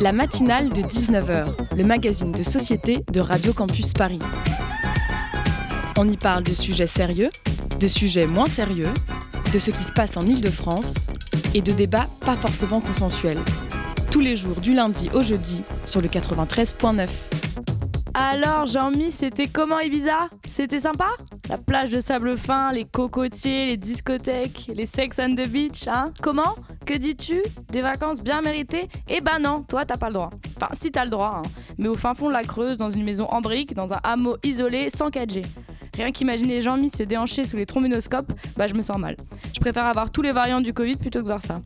La matinale de 19h, le magazine de société de Radio Campus Paris. On y parle de sujets sérieux, de sujets moins sérieux, de ce qui se passe en Ile-de-France et de débats pas forcément consensuels. Tous les jours du lundi au jeudi sur le 93.9. Alors Jean-Mi, c'était comment Ibiza? C'était sympa? La plage de sable fin, les cocotiers, les discothèques, les sex and the beach, hein? Comment? Que dis-tu? Des vacances bien méritées? Eh ben non, toi t'as pas le droit. Enfin si t'as le droit, hein. mais au fin fond de la Creuse, dans une maison en briques, dans un hameau isolé, sans 4G. Rien qu'imaginer Jean-Mi se déhancher sous les trombinoscopes, bah je me sens mal. Je préfère avoir tous les variants du Covid plutôt que voir ça.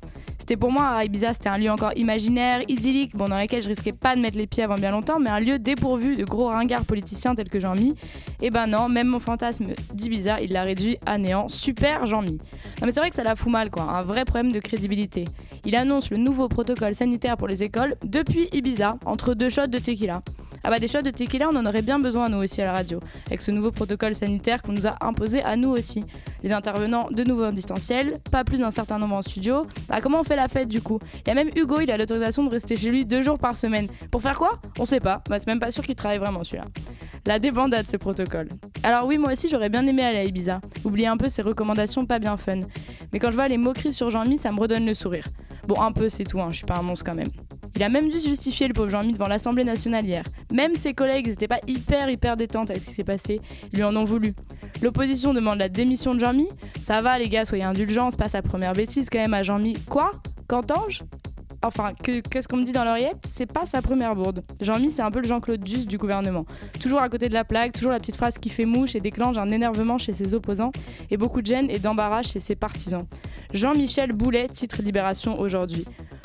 C'était pour moi, Ibiza, c'était un lieu encore imaginaire, idyllique, bon, dans lequel je risquais pas de mettre les pieds avant bien longtemps, mais un lieu dépourvu de gros ringards politiciens tels que Jean-Mi. Et eh ben non, même mon fantasme d'Ibiza, il l'a réduit à néant. Super Jean-Mi. Non mais c'est vrai que ça la fout mal, quoi. Un vrai problème de crédibilité. Il annonce le nouveau protocole sanitaire pour les écoles depuis Ibiza, entre deux shots de tequila. Ah bah des shots de tequila, on en aurait bien besoin nous aussi à la radio, avec ce nouveau protocole sanitaire qu'on nous a imposé à nous aussi. Les intervenants de nouveau en distanciel, pas plus d'un certain nombre en studio. Bah comment on fait la fête du coup? Il y a même Hugo, il a l'autorisation de rester chez lui deux jours par semaine. Pour faire quoi? On sait pas. Bah c'est même pas sûr qu'il travaille vraiment celui-là. La débandade ce protocole. Alors oui, moi aussi j'aurais bien aimé aller à Ibiza. Oublier un peu ces recommandations pas bien fun. Mais quand je vois les moqueries sur Jean-Mi, ça me redonne le sourire. Bon, un peu, c'est tout, hein, je suis pas un monstre quand même. Il a même dû justifier, le pauvre Jean-Mi, devant l'Assemblée nationale hier. Même ses collègues n'étaient pas hyper, hyper détentes avec ce qui s'est passé. Ils lui en ont voulu. L'opposition demande la démission de Jean-Mi. Ça va, les gars, soyez indulgents, c'est pas sa première bêtise quand même à Jean-Mi. Quoi? Qu'entends-je? Enfin, qu'est-ce qu'on me dit dans l'oreillette? C'est pas sa première bourde. Jean-Mi, c'est un peu le Jean-Claude Duss du gouvernement. Toujours à côté de la plaque, toujours la petite phrase qui fait mouche et déclenche un énervement chez ses opposants et beaucoup de gêne et d'embarras chez ses partisans. Jean-Michel Boulet, titre Libération aujourd'hui.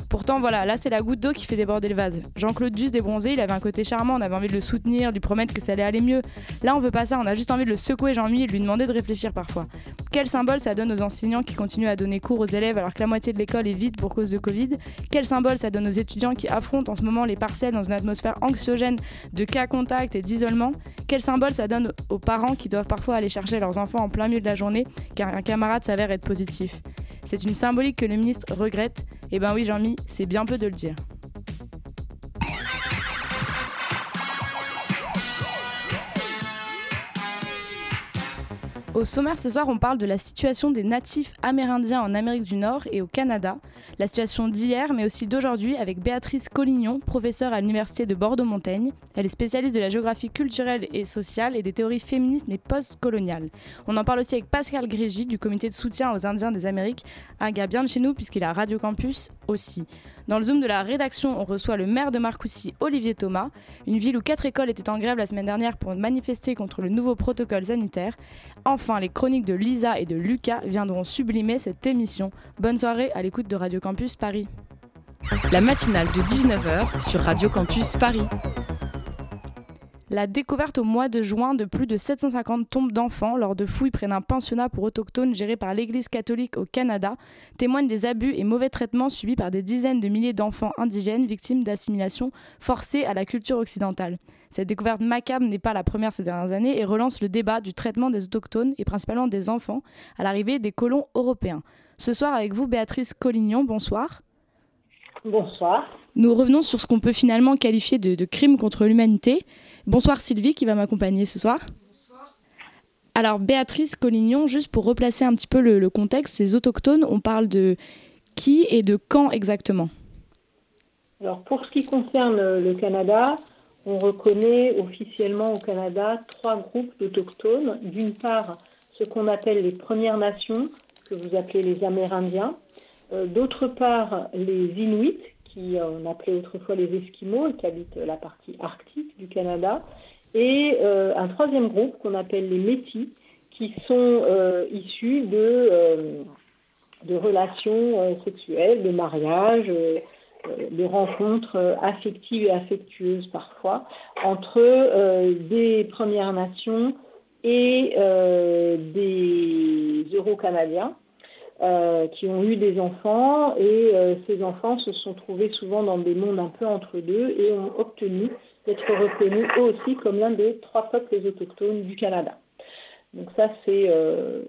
Pourtant, voilà, là c'est la goutte d'eau qui fait déborder le vase. Jean-Claude Duss débronzé, il avait un côté charmant, on avait envie de le soutenir, lui promettre que ça allait aller mieux. Là, on veut pas ça, on a juste envie de le secouer Jean-Mi et lui demander de réfléchir parfois. Quel symbole ça donne aux enseignants qui continuent à donner cours aux élèves alors que la moitié de l'école est vide pour cause de Covid? Quel symbole ça donne aux étudiants qui affrontent en ce moment les parcelles dans une atmosphère anxiogène de cas contacts et d'isolement? Quel symbole ça donne aux parents qui doivent parfois aller chercher leurs enfants en plein milieu de la journée car un camarade s'avère être positif? C'est une symbolique que le ministre regrette eh ben oui, Jean-Mi, c'est bien peu de le dire. Au sommaire ce soir, on parle de la situation des natifs amérindiens en Amérique du Nord et au Canada, la situation d'hier mais aussi d'aujourd'hui avec Béatrice Collignon, professeure à l'Université de Bordeaux-Montaigne. Elle est spécialiste de la géographie culturelle et sociale et des théories féministes mais post-coloniales. On en parle aussi avec Pascal Grégy du comité de soutien aux Indiens des Amériques, un gars bien de chez nous puisqu'il a Radio Campus aussi. Dans le Zoom de la rédaction, on reçoit le maire de Marcoussis, Olivier Thomas, une ville où quatre écoles étaient en grève la semaine dernière pour manifester contre le nouveau protocole sanitaire. Enfin, les chroniques de Lisa et de Lucas viendront sublimer cette émission. Bonne soirée à l'écoute de Radio Campus Paris. La matinale de 19h sur Radio Campus Paris. La découverte au mois de juin de plus de 750 tombes d'enfants lors de fouilles près d'un pensionnat pour autochtones géré par l'Église catholique au Canada témoigne des abus et mauvais traitements subis par des dizaines de milliers d'enfants indigènes victimes d'assimilation forcée à la culture occidentale. Cette découverte macabre n'est pas la première ces dernières années et relance le débat du traitement des autochtones et principalement des enfants à l'arrivée des colons européens. Ce soir avec vous Béatrice Collignon, bonsoir. Bonsoir. Nous revenons sur ce qu'on peut finalement qualifier de, de crime contre l'humanité. Bonsoir Sylvie qui va m'accompagner ce soir. Bonsoir. Alors Béatrice Collignon, juste pour replacer un petit peu le, contexte, ces autochtones, on parle de qui et de quand exactement? Alors pour ce qui concerne le Canada, on reconnaît officiellement au Canada trois groupes d'autochtones. D'une part, ce qu'on appelle les Premières Nations, que vous appelez les Amérindiens. Euh, d'autre part, les Inuits, qui euh, on appelait autrefois les Esquimaux, qui habitent la partie arctique du Canada, et euh, un troisième groupe qu'on appelle les Métis, qui sont euh, issus de, de relations sexuelles, de mariages, de rencontres affectives et affectueuses parfois, entre des Premières Nations et des Euro-Canadiens. Euh, qui ont eu des enfants et euh, ces enfants se sont trouvés souvent dans des mondes un peu entre deux et ont obtenu d'être reconnus eux aussi comme l'un des trois peuples autochtones du Canada. Donc ça c'est euh,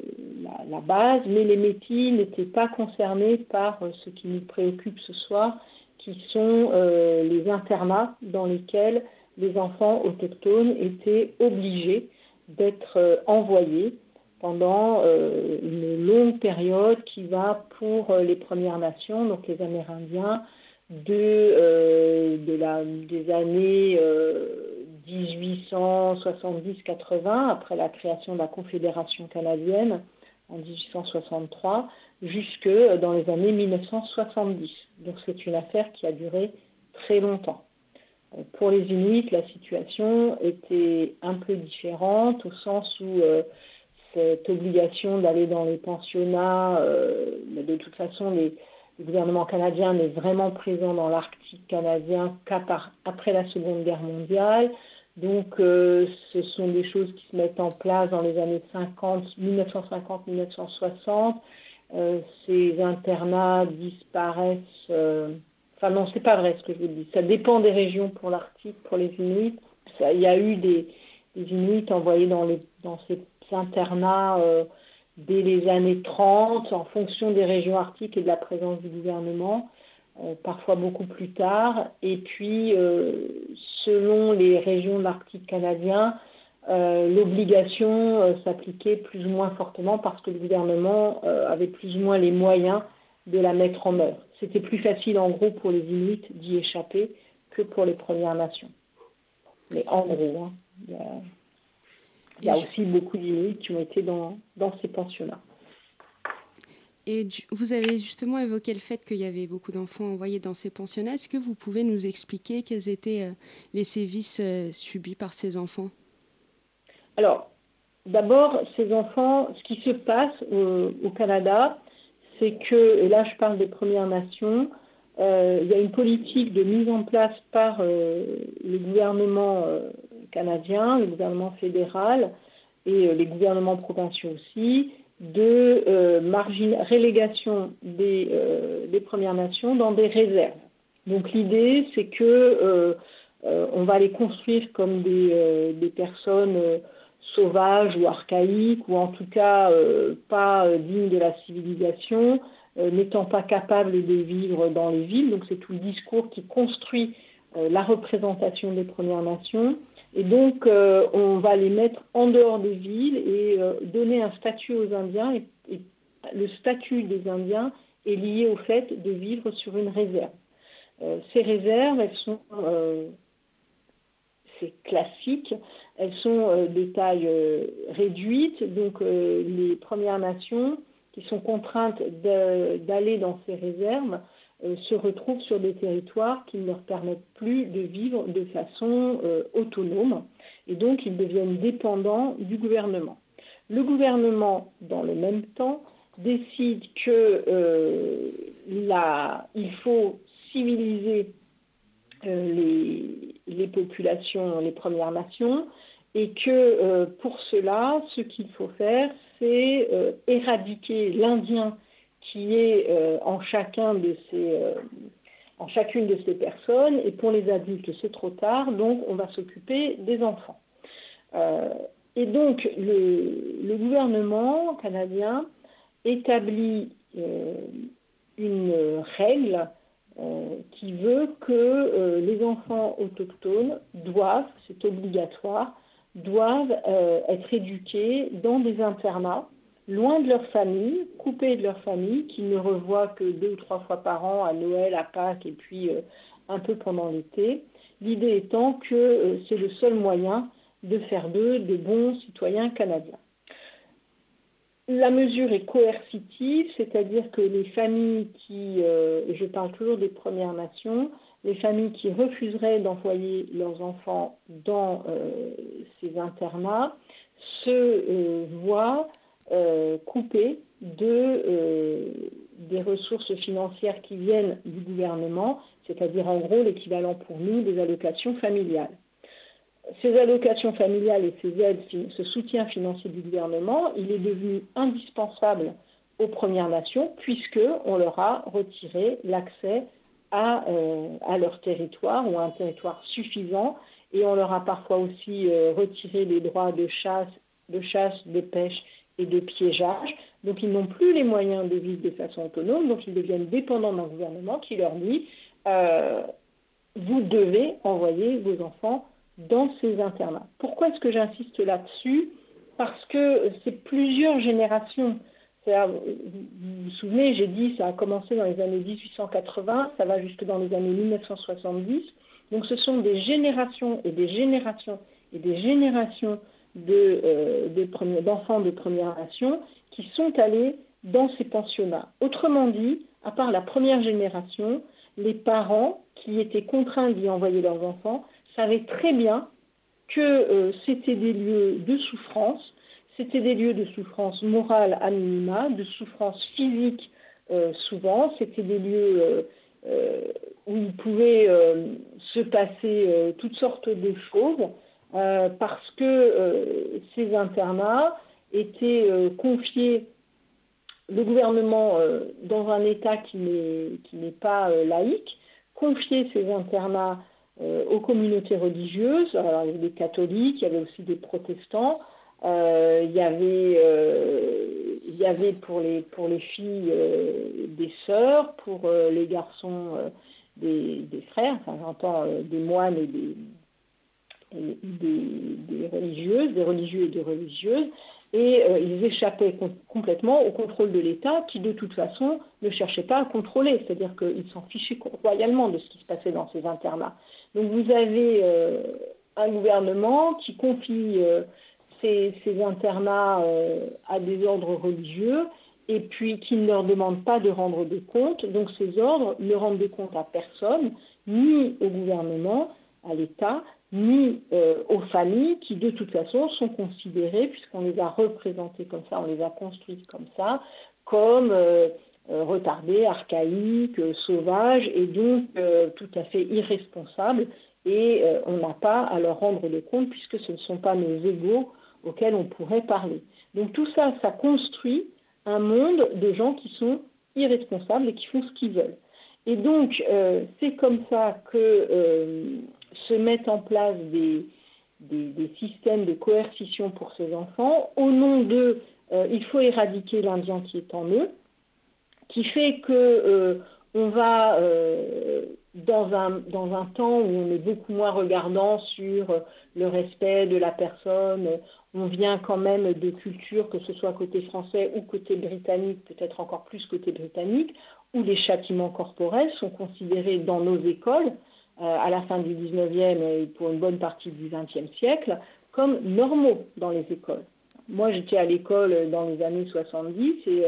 la, la, base, mais les métis n'étaient pas concernés par ce qui nous préoccupe ce soir, qui sont les internats dans lesquels les enfants autochtones étaient obligés d'être envoyés pendant une longue période qui va pour les Premières Nations, donc les Amérindiens, de, des années 1870-80, après la création de la Confédération canadienne en 1863, jusque dans les années 1970. Donc c'est une affaire qui a duré très longtemps. Pour les Inuits, la situation était un peu différente au sens où euh, cette obligation d'aller dans les pensionnats, euh, de toute façon, les, le gouvernement canadien n'est vraiment présent dans l'Arctique canadien qu'après la Seconde Guerre mondiale. Donc, euh, ce sont des choses qui se mettent en place dans les années 50, 1950-1960. Euh, ces internats disparaissent. Enfin, non, c'est pas vrai ce que je vous dis. Ça dépend des régions pour l'Arctique, pour les Inuits. il y a eu des, Inuits envoyés dans, les, dans ces internats dès les années 30, en fonction des régions arctiques et de la présence du gouvernement. Euh, parfois beaucoup plus tard. Et puis, euh, selon les régions de l'Arctique canadien, euh, l'obligation s'appliquait plus ou moins fortement parce que le gouvernement avait plus ou moins les moyens de la mettre en œuvre. C'était plus facile en gros pour les Inuits d'y échapper que pour les Premières Nations. Mais en gros, hein, il y a, aussi beaucoup d'Inuits qui ont été dans ces pensionnats. Et vous avez justement évoqué le fait qu'il y avait beaucoup d'enfants envoyés dans ces pensionnats. Est-ce que vous pouvez nous expliquer quels étaient euh, les sévices euh, subis par ces enfants? Alors, d'abord, ces enfants, ce qui se passe au, Canada, c'est que, et là je parle des Premières Nations, euh, il y a une politique de mise en place par le gouvernement canadien, le gouvernement fédéral et les gouvernements provinciaux aussi, de euh, relégation euh, des, Premières Nations dans des réserves. Donc l'idée, c'est que euh, on va les construire comme des, personnes sauvages ou archaïques, ou en tout cas pas dignes de la civilisation, n'étant pas capables de vivre dans les villes. Donc c'est tout le discours qui construit la représentation des Premières Nations. Et donc, euh, on va les mettre en dehors des villes et euh, donner un statut aux Indiens. Et, le statut des Indiens est lié au fait de vivre sur une réserve. Euh, ces réserves, elles sont, c'est classique, elles sont de taille réduite. Donc, les Premières Nations qui sont contraintes d'aller dans ces réserves se retrouvent sur des territoires qui ne leur permettent plus de vivre de façon euh, autonome et donc ils deviennent dépendants du gouvernement. Le gouvernement, dans le même temps, décide qu'il euh, faut civiliser les, populations, les Premières Nations, et que pour cela, ce qu'il faut faire, c'est éradiquer l'Indien qui est euh, euh, en chacune de ces personnes. Et pour les adultes, c'est trop tard, donc on va s'occuper des enfants. Euh, et donc le, gouvernement canadien établit une règle qui veut que les enfants autochtones doivent, c'est obligatoire, doivent être éduqués dans des internats loin de leur famille, coupés de leur famille, qu'ils ne revoient que deux ou trois fois par an à Noël, à Pâques et puis euh, un peu pendant l'été. L'idée étant que euh, c'est le seul moyen de faire d'eux de bons citoyens canadiens. La mesure est coercitive, c'est-à-dire que les familles qui, euh, je parle toujours des Premières Nations, les familles qui refuseraient d'envoyer leurs enfants dans ces internats se voient euh, euh, des ressources financières qui viennent du gouvernement, c'est-à-dire en gros l'équivalent pour nous des allocations familiales. Ces allocations familiales et ces aides, ce soutien financier du gouvernement, il est devenu indispensable aux Premières Nations puisqu'on leur a retiré l'accès à, euh, à, leur territoire ou à un territoire suffisant et on leur a parfois aussi retiré les droits de chasse, de pêche et de piégeage. Donc ils n'ont plus les moyens de vivre de façon autonome, donc ils deviennent dépendants d'un gouvernement qui leur dit vous devez envoyer vos enfants dans ces internats. Pourquoi est-ce que j'insiste là-dessus? Parce que c'est plusieurs générations. Vous vous souvenez, j'ai dit ça a commencé dans les années 1880, ça va jusque dans les années 1970. Donc ce sont des générations et des générations et des générations euh, d'enfants de, première nation qui sont allés dans ces pensionnats. Autrement dit, à part la première génération, les parents qui étaient contraints d'y envoyer leurs enfants savaient très bien que euh, c'était des lieux de souffrance, c'était des lieux de souffrance morale à minima, de souffrance physique euh, souvent, c'était des lieux euh, où il pouvait se passer toutes sortes de choses, parce que ces internats étaient confiés le gouvernement, dans un État qui n'est pas laïque, confiait ces internats euh, aux communautés religieuses. Alors, il y avait des catholiques, il y avait aussi des protestants. Euh, il, y avait, euh, pour les filles des sœurs, pour les garçons des, des, frères, enfin j'entends des moines et des, des, religieuses, des religieux et des religieuses, et ils échappaient complètement au contrôle de l'État qui de toute façon ne cherchait pas à contrôler, c'est-à-dire qu'ils s'en fichaient royalement de ce qui se passait dans ces internats. Donc vous avez euh, un gouvernement qui confie euh, ces, internats euh, à des ordres religieux et puis qui ne leur demande pas de rendre des comptes. Donc ces ordres ne rendent des comptes à personne, ni au gouvernement, à l'État, ni aux familles qui de toute façon sont considérées, puisqu'on les a représentées comme ça, on les a construites comme ça, comme euh, retardés, archaïques, euh, sauvages et donc euh, tout à fait irresponsables. Et on n'a pas à leur rendre des comptes puisque ce ne sont pas nos égaux auxquels on pourrait parler. Donc tout ça, ça construit un monde de gens qui sont irresponsables et qui font ce qu'ils veulent. Et donc, c'est comme ça que se mettent en place des, des, systèmes de coercition pour ces enfants. Au nom de il faut éradiquer l'Indien qui est en eux, qui fait que euh, on va euh, dans un, dans un temps où on est beaucoup moins regardant sur le respect de la personne, on vient quand même de cultures, que ce soit côté français ou côté britannique, peut-être encore plus côté britannique, où les châtiments corporels sont considérés dans nos écoles, euh, à la fin du 19e et pour une bonne partie du 20e siècle, comme normaux dans les écoles. Moi, j'étais à l'école dans les années 70 et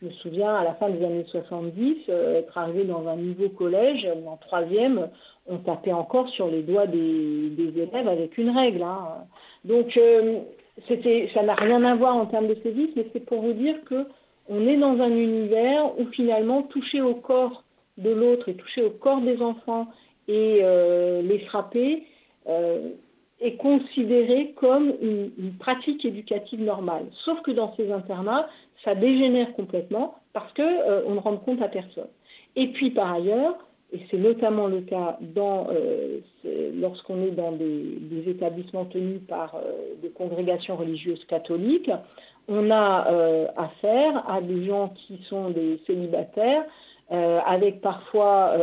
je me souviens, à la fin des années 70, euh, être arrivé dans un nouveau collège, en troisième, on tapait encore sur les doigts des, élèves avec une règle. Hein. Donc, euh, ça n'a rien à voir en termes de sévices, mais c'est pour vous dire qu'on est dans un univers où finalement toucher au corps de l'autre et toucher au corps des enfants et euh, les frapper est considéré comme une, pratique éducative normale. Sauf que dans ces internats, ça dégénère complètement parce qu'on euh, ne rend compte à personne. Et puis par ailleurs, et c'est notamment le cas euh, lorsqu'on est dans des, établissements tenus par euh, des congrégations religieuses catholiques, on a affaire à des gens qui sont des célibataires, avec parfois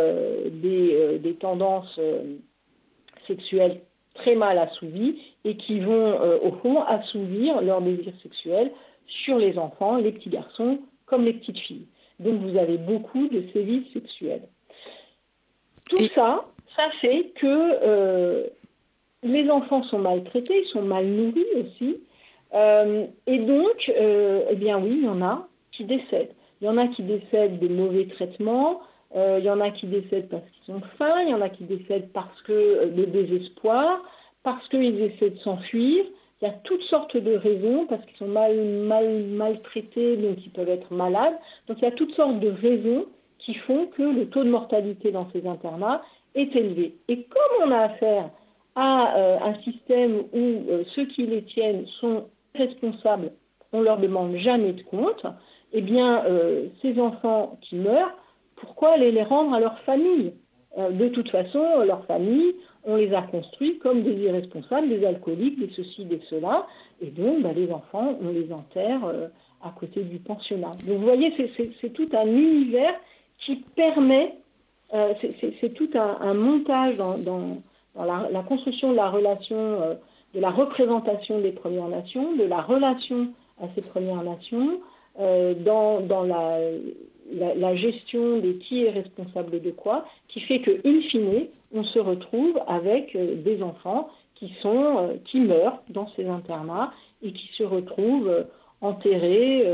des, des, tendances sexuelles très mal assouvies et qui vont au fond assouvir leur désir sexuel sur les enfants, les petits garçons comme les petites filles. Donc vous avez beaucoup de sévices sexuels. Tout ça, ça fait que euh, les enfants sont maltraités, ils sont mal nourris aussi. Euh, et donc, euh, eh bien oui, il y en a qui décèdent. Il y en a qui décèdent de mauvais traitements, il y en a qui décèdent parce qu'ils ont faim, il y en a qui décèdent parce que de désespoir, parce qu'ils essaient de s'enfuir, il y a toutes sortes de raisons, parce qu'ils sont mal, mal, maltraités, donc ils peuvent être malades. Donc il y a toutes sortes de raisons qui font que le taux de mortalité dans ces internats est élevé. Et comme on a affaire à euh, un système où euh, ceux qui les tiennent sont responsables, on ne leur demande jamais de compte, eh bien, euh, ces enfants qui meurent, pourquoi aller les rendre à leur famille? De toute façon, leur famille, on les a construits comme des irresponsables, des alcooliques, des ceci, des cela. Et donc, bah, les enfants, on les enterre euh, à côté du pensionnat. Donc, vous voyez, c'est tout un univers qui permet c'est tout un, montage dans, la, construction de la relation, de la représentation des Premières Nations, de la relation à ces Premières Nations, dans, la, la, gestion de qui est responsable de quoi, qui fait que, in fine, on se retrouve avec des enfants qui, sont, qui meurent dans ces internats et qui se retrouvent enterrés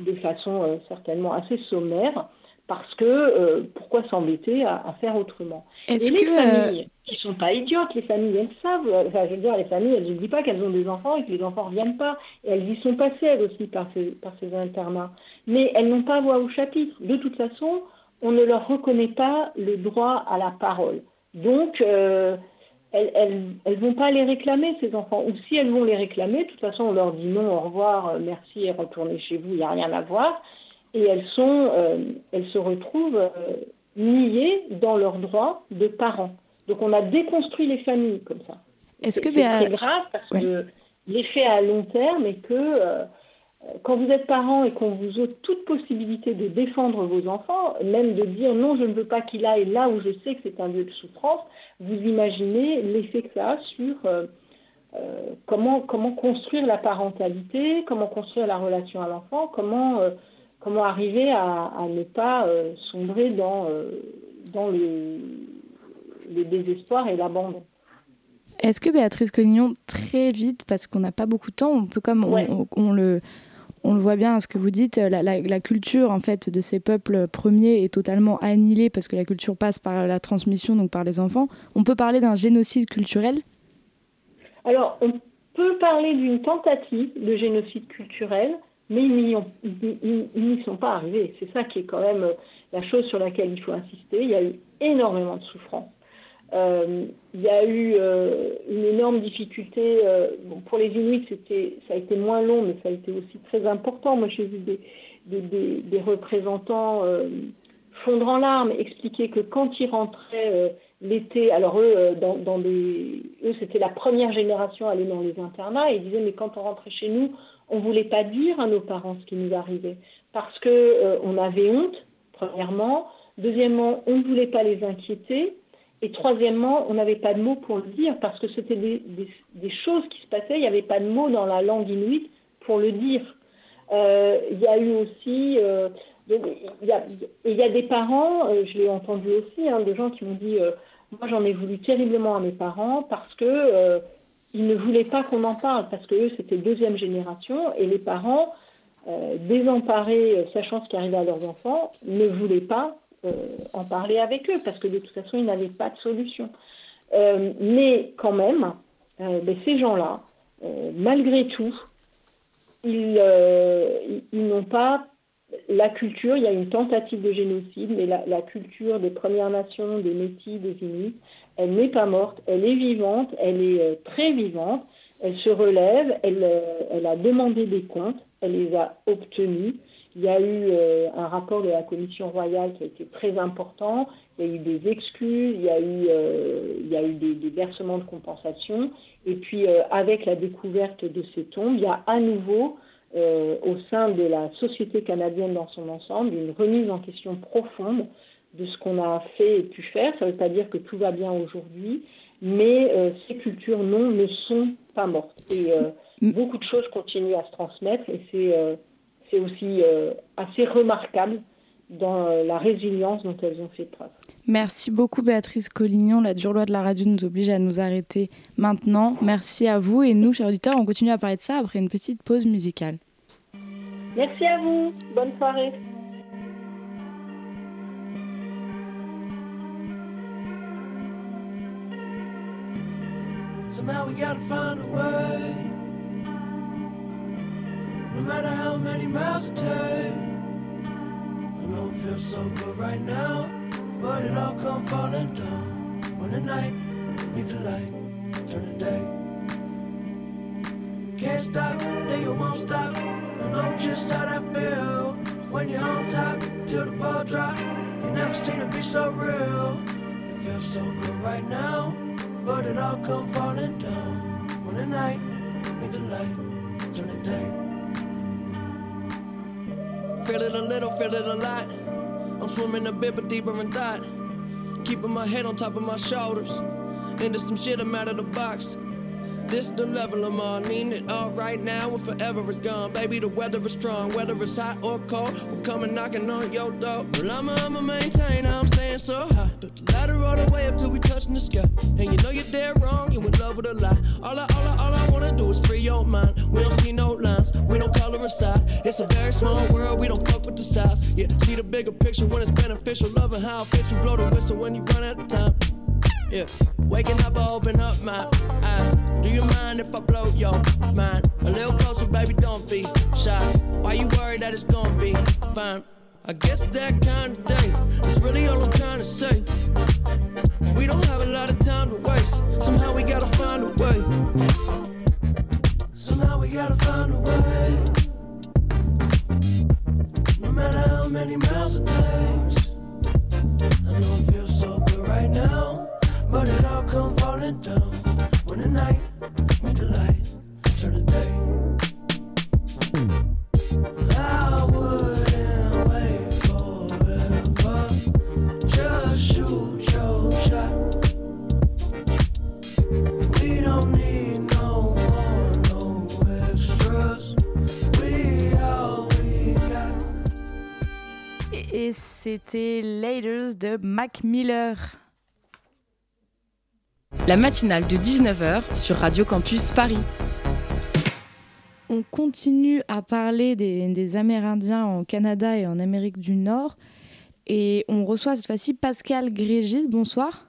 de façon certainement assez sommaire parce que euh, pourquoi s'embêter à, faire autrement? Et les euh, familles, qui sont pas idiotes, les familles, elles savent. Enfin, je veux dire, les familles, elles ne disent pas qu'elles ont des enfants et que les enfants ne reviennent pas. Et elles y sont passées, elles aussi, par ces, par ces internats. Mais elles n'ont pas voix au chapitre. De toute façon, on ne leur reconnaît pas le droit à la parole. Donc, euh, elles ne vont pas les réclamer, ces enfants. Ou si elles vont les réclamer, de toute façon, on leur dit non, au revoir, merci et retournez chez vous, il n'y a rien à voir et elles, sont, euh, elles se retrouvent euh, niées dans leurs droits de parents. Donc on a déconstruit les familles comme ça. Est-ce que c'est très grave parce que l'effet à long terme est que euh, quand vous êtes parent et qu'on vous ôte toute possibilité de défendre vos enfants, même de dire non, je ne veux pas qu'il aille là où je sais que c'est un lieu de souffrance, vous imaginez l'effet que ça a sur comment, comment construire la parentalité, comment construire la relation à l'enfant, comment comment arriver à, ne pas euh, sombrer dans, euh, dans le, désespoir et l'abandon. Est-ce que Béatrice Collignon, très vite, parce qu'on n'a pas beaucoup de temps, on peut comme on, le on le voit bien, ce que vous dites, la, culture en fait de ces peuples premiers est totalement annihilée parce que la culture passe par la transmission, donc par les enfants. On peut parler d'un génocide culturel? Alors, on peut parler d'une tentative de génocide culturel mais ils n'y sont pas arrivés. C'est ça qui est quand même la chose sur laquelle il faut insister. Il y a eu énormément de souffrance. Euh, il y a eu euh, une énorme difficulté. Euh, pour les Inuits, ça a été moins long, mais ça a été aussi très important. Moi, j'ai vu des, représentants fondre en larmes, expliquer que quand ils rentraient l'été, alors eux, eux, c'était la première génération à aller dans les internats, et ils disaient, mais quand on rentrait chez nous, on ne voulait pas dire à nos parents ce qui nous arrivait parce qu'on euh, avait honte, premièrement. Deuxièmement, on ne voulait pas les inquiéter. Et troisièmement, on n'avait pas de mots pour le dire parce que c'était des, choses qui se passaient. Il n'y avait pas de mots dans la langue inuite pour le dire. Euh, il y a eu aussi... Euh, il, y a, des parents, je l'ai entendu aussi, hein, de gens qui m'ont dit, moi j'en ai voulu terriblement à mes parents parce que ils ne voulaient pas qu'on en parle parce que eux, c'était deuxième génération et les parents, euh, désemparés, euh, sachant ce qui arrivait à leurs enfants, ne voulaient pas euh, en parler avec eux parce que de toute façon, ils n'avaient pas de solution. mais quand même, ben, ces gens-là, malgré tout, ils, n'ont pas la culture, il y a une tentative de génocide, mais la, la, culture des Premières Nations, des Métis, des Inuits, elle n'est pas morte, elle est vivante, elle est euh, très vivante, elle se relève, euh, elle, a demandé des comptes, elle les a obtenus. Il y a eu euh, un rapport de la Commission royale qui a été très important, il y a eu des excuses, il y a eu, des, versements de compensation, et puis avec la découverte de ces tombes, il y a à nouveau au sein de la société canadienne dans son ensemble une remise en question profonde de ce qu'on a fait et pu faire. Ça ne veut pas dire que tout va bien aujourd'hui, mais euh, ces cultures, non, ne sont pas mortes. Et euh, mm. beaucoup de choses continuent à se transmettre et c'est euh, aussi assez remarquable dans la résilience dont elles ont fait preuve. Merci beaucoup Béatrice Collignon. La dure loi de la radio nous oblige à nous arrêter maintenant. Merci à vous et nous, chers auditeurs, on continue à parler de ça après une petite pause musicale. Merci à vous. Bonne soirée. Somehow we gotta find a way. No matter how many miles it takes. I know it feels so good right now, but it all come falling down. When the night meet the light, turn the day. Can't stop, then you won't stop. I know just how that feel. When you're on top, till the ball drop. You never seem to be so real. It feels so good right now but it all come falling down when the night made the light turn to day. Feel it a little, feel it a lot. I'm swimming a bit but deeper in thought. Keeping my head on top of my shoulders. Into some shit I'm out of the box. This the level I'm on. Need it all right now and forever is gone. Baby, the weather is strong. Whether it's hot or cold, we're coming knocking on your door. Well, I'ma, I'ma maintain. I'm staying so high. But the ladder all the way up till we touching the sky. And you know you're dead wrong. You in love with a lie. All I, all I, all I wanna do is free your mind. We don't see no lines. We don't color inside. It's a very small world. We don't fuck with the size. Yeah, see the bigger picture when it's beneficial. Loving how it fits you. Blow the whistle when you run out of time. Yeah, waking up, I open up my eyes. Do you mind if I blow your mind? A little closer, baby, don't be shy. Why you worried that it's gonna be fine? I guess that kind of day is really all I'm trying to say. We don't have a lot of time to waste. Somehow we gotta find a way. Somehow we gotta find a way. No matter how many miles it takes. I know it feels so good right now, but it all come falling down when the night the light turn. Et c'était Laters de Mac Miller. La matinale de 19h sur Radio Campus Paris. On continue à parler des, des Amérindiens en Canada et en Amérique du Nord. Et on reçoit cette fois-ci Pascal Grégis. Bonsoir.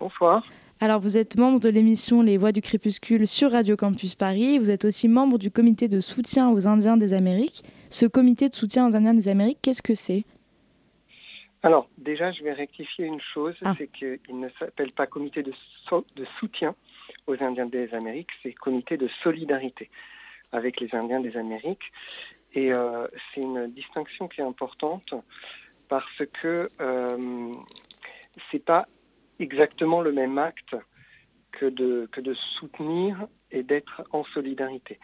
Bonsoir. Alors, vous êtes membre de l'émission Les Voix du Crépuscule sur Radio Campus Paris. Vous êtes aussi membre du comité de soutien aux Indiens des Amériques. Ce comité de soutien aux Indiens des Amériques, qu'est-ce que c'est? Alors, déjà, je vais rectifier une chose, Ah. c'est qu'il ne s'appelle pas comité de, so- de soutien aux Indiens des Amériques, c'est comité de solidarité avec les Indiens des Amériques. Et euh, c'est une distinction qui est importante parce que euh, c'est pas exactement le même acte que de, que de soutenir et d'être en solidarité.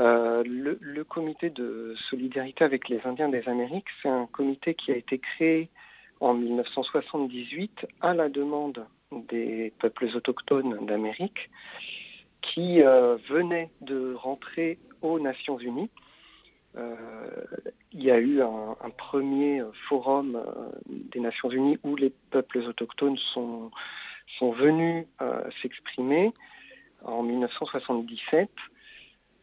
Euh, le, le comité de solidarité avec les Indiens des Amériques, c'est un comité qui a été créé en 1978 à la demande des peuples autochtones d'Amérique qui euh, venaient de rentrer aux Nations Unies. Euh, il y a eu un, premier forum euh, des Nations Unies où les peuples autochtones sont, sont venus s'exprimer en 1977 euh,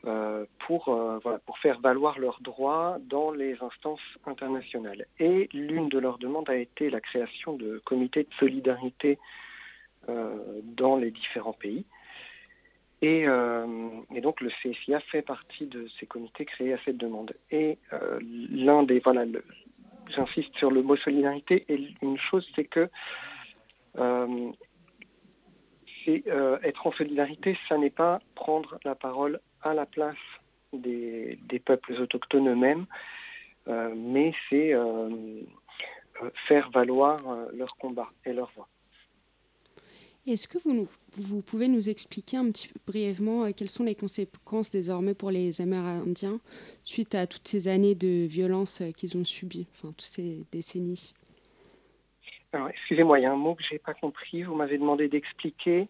pour, euh, voilà, pour faire valoir leurs droits dans les instances internationales. Et l'une de leurs demandes a été la création de comités de solidarité euh, dans les différents pays. Et, euh, et donc le CSIA fait partie de ces comités créés à cette demande. Et euh, l'un des voilà, j'insiste sur le mot solidarité. Et une chose, c'est que euh, c'est euh, être en solidarité, ça n'est pas prendre la parole à la place des, peuples autochtones eux-mêmes, euh, mais c'est euh, faire valoir leur combat et leur voix. Est-ce que vous, vous pouvez nous expliquer un petit peu brièvement quelles sont les conséquences désormais pour les Amérindiens suite à toutes ces années de violence qu'ils ont subies, enfin toutes ces décennies? Excusez-moi, il y a un mot que je n'ai pas compris. Vous m'avez demandé d'expliquer.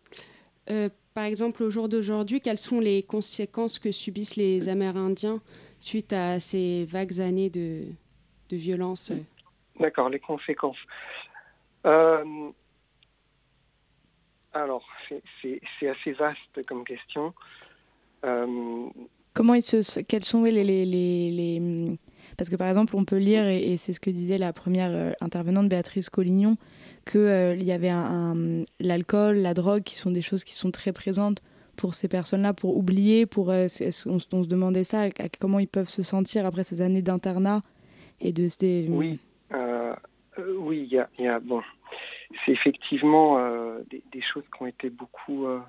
Euh, Par exemple, au jour d'aujourd'hui, quelles sont les conséquences que subissent les Amérindiens suite à ces vagues années de, de violence? D'accord, les conséquences. Euh, alors, c'est- c'est c'est assez vaste comme question. Euh, Comment ils se, quels sont les, les, les, les- Parce que par exemple, on peut lire, et, c'est ce que disait la première euh, intervenante, Béatrice Collignon, qu'il y avait un, un- l'alcool, la drogue, qui sont des choses qui sont très présentes pour ces personnes-là, pour oublier, pour, euh, on, se- demandait ça, comment ils peuvent se sentir après ces années d'internat et de... Des, Oui. euh, euh, oui, il y il y bon, c'est effectivement euh, des, choses qui ont été beaucoup, euh,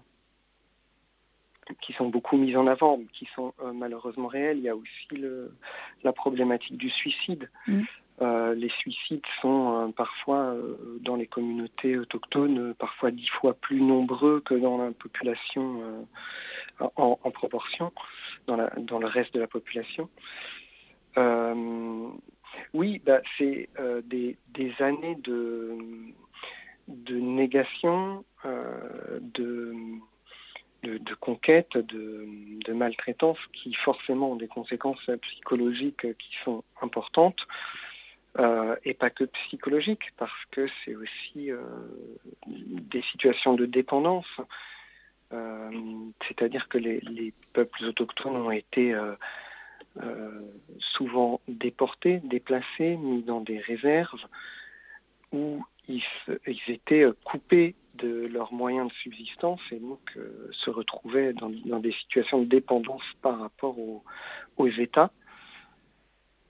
qui sont beaucoup mises en avant, qui sont euh, malheureusement réelles. Il y a aussi le, la problématique du suicide. Mhm. Euh, les suicides sont euh, parfois dans les communautés autochtones parfois dix fois plus nombreux que dans la population en, en proportion, dans, la, dans le reste de la population. Oui, bah, c'est des, années de, de négation, de de, conquête, de, maltraitance qui forcément ont des conséquences psychologiques qui sont importantes. Euh, et pas que psychologiques, parce que c'est aussi euh, des situations de dépendance. Euh, c'est-à-dire que les, peuples autochtones ont été souvent déportés, déplacés, mis dans des réserves, où ils, étaient coupés de leurs moyens de subsistance et donc euh, se retrouvaient dans, des situations de dépendance par rapport aux, États.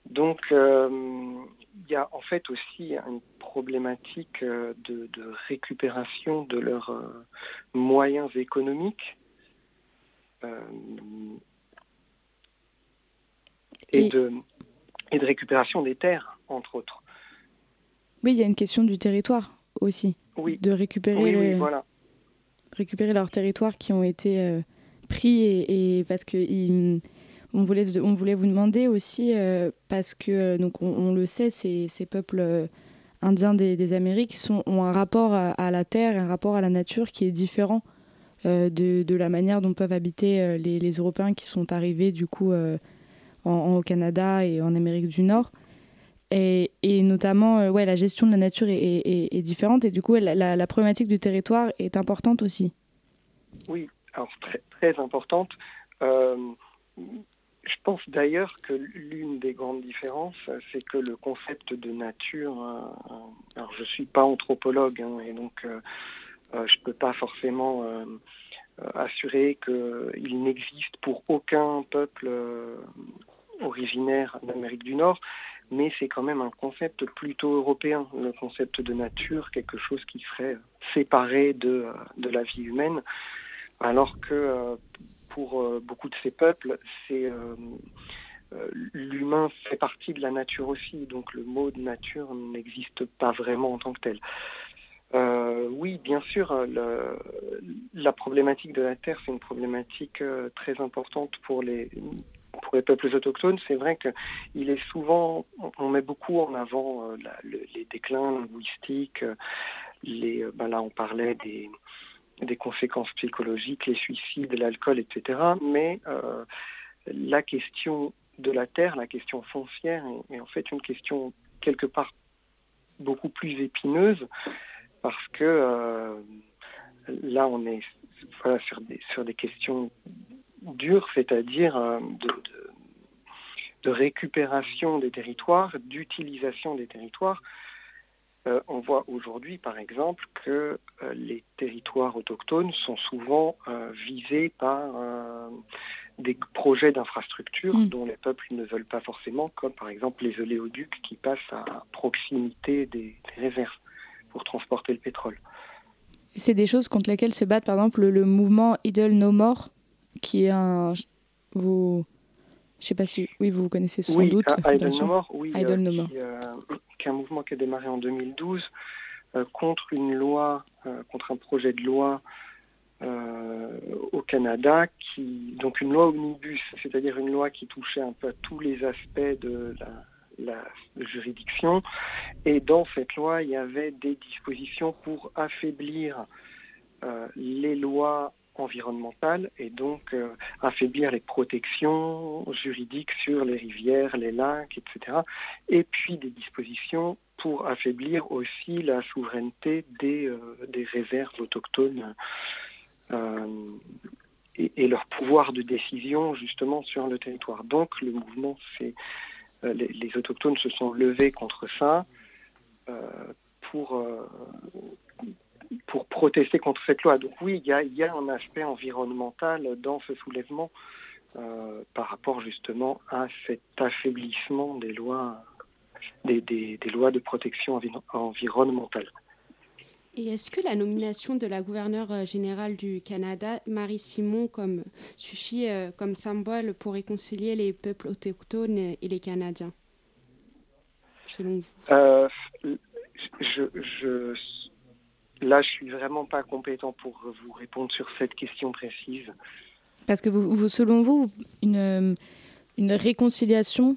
Donc euh, il y a en fait aussi une problématique euh, de, récupération de leurs moyens économiques et, de, et de récupération des terres, entre autres. Oui, il y a une question du territoire aussi. Oui. De récupérer, voilà. récupérer leurs territoires qui ont été euh, pris et, parce que on, voulait, on voulait vous demander aussi, euh, parce que euh, donc on, le sait, ces, ces peuples indiens des, Amériques sont, ont un rapport à, la terre, un rapport à la nature qui est différent de, de, la manière dont peuvent habiter les, les, Européens qui sont arrivés du coup en, au Canada et en Amérique du Nord. Et, notamment, euh, ouais, la gestion de la nature est, différente et du coup, la, problématique du territoire est importante aussi. Oui, alors très, importante. Euh, je pense d'ailleurs que l'une des grandes différences, c'est que le concept de nature, euh, alors je ne suis pas anthropologue hein, et donc je ne peux pas forcément assurer qu'il n'existe pour aucun peuple originaire d'Amérique du Nord, mais c'est quand même un concept plutôt européen, le concept de nature, quelque chose qui serait séparé de, de la vie humaine, alors que euh, pour euh, beaucoup de ces peuples, c'est euh, l'humain fait partie de la nature aussi, donc le mot de nature n'existe pas vraiment en tant que tel. oui, bien sûr, la problématique de la Terre, c'est une problématique très importante pour les, pour les peuples autochtones, c'est vrai qu'il est souvent, on met beaucoup en avant euh, les déclins linguistiques, euh, les, euh, ben là on parlait des, conséquences psychologiques, les suicides, l'alcool, etc. Mais la question de la terre, la question foncière est, en fait une question quelque part beaucoup plus épineuse parce que là on est sur des questions dure, c'est-à-dire euh, de, récupération des territoires, d'utilisation des territoires. Euh, on voit aujourd'hui, par exemple, que euh, les territoires autochtones sont souvent visés par des projets d'infrastructures hmm. dont les peuples ne veulent pas forcément, comme par exemple les oléoducs qui passent à proximité des, réserves pour transporter le pétrole. C'est des choses contre lesquelles se battent, par exemple, le mouvement Idle No More, qui est un. Vous. Je sais pas si. Oui, vous connaissez sans doute. Idle No More, oui. Idle no More. Qui, euh, qui, est un mouvement qui a démarré en 2012 euh, contre une loi, euh, contre un projet de loi au Canada, qui, donc une loi omnibus, c'est-à-dire une loi qui touchait un peu à tous les aspects de la, la juridiction. Et dans cette loi, il y avait des dispositions pour affaiblir les lois environnementale et donc euh, affaiblir les protections juridiques sur les rivières, les lacs, etc. Et puis des dispositions pour affaiblir aussi la souveraineté des, euh, des réserves autochtones euh, et, leur pouvoir de décision justement sur le territoire. Donc le mouvement, c'est les, les, autochtones se sont levés contre ça pour pour protester contre cette loi. Donc oui, il y a, un aspect environnemental dans ce soulèvement euh, par rapport justement à cet affaiblissement des lois, des, lois de protection environnementale. Et est-ce que la nomination de la gouverneure euh, générale du Canada, Marie Simon, comme, suffit euh, comme symbole pour réconcilier les peuples autochtones et les Canadiens, selon vous? Je, je, Là, je suis vraiment pas compétent pour vous répondre sur cette question précise. Parce que vous, selon vous, une, une réconciliation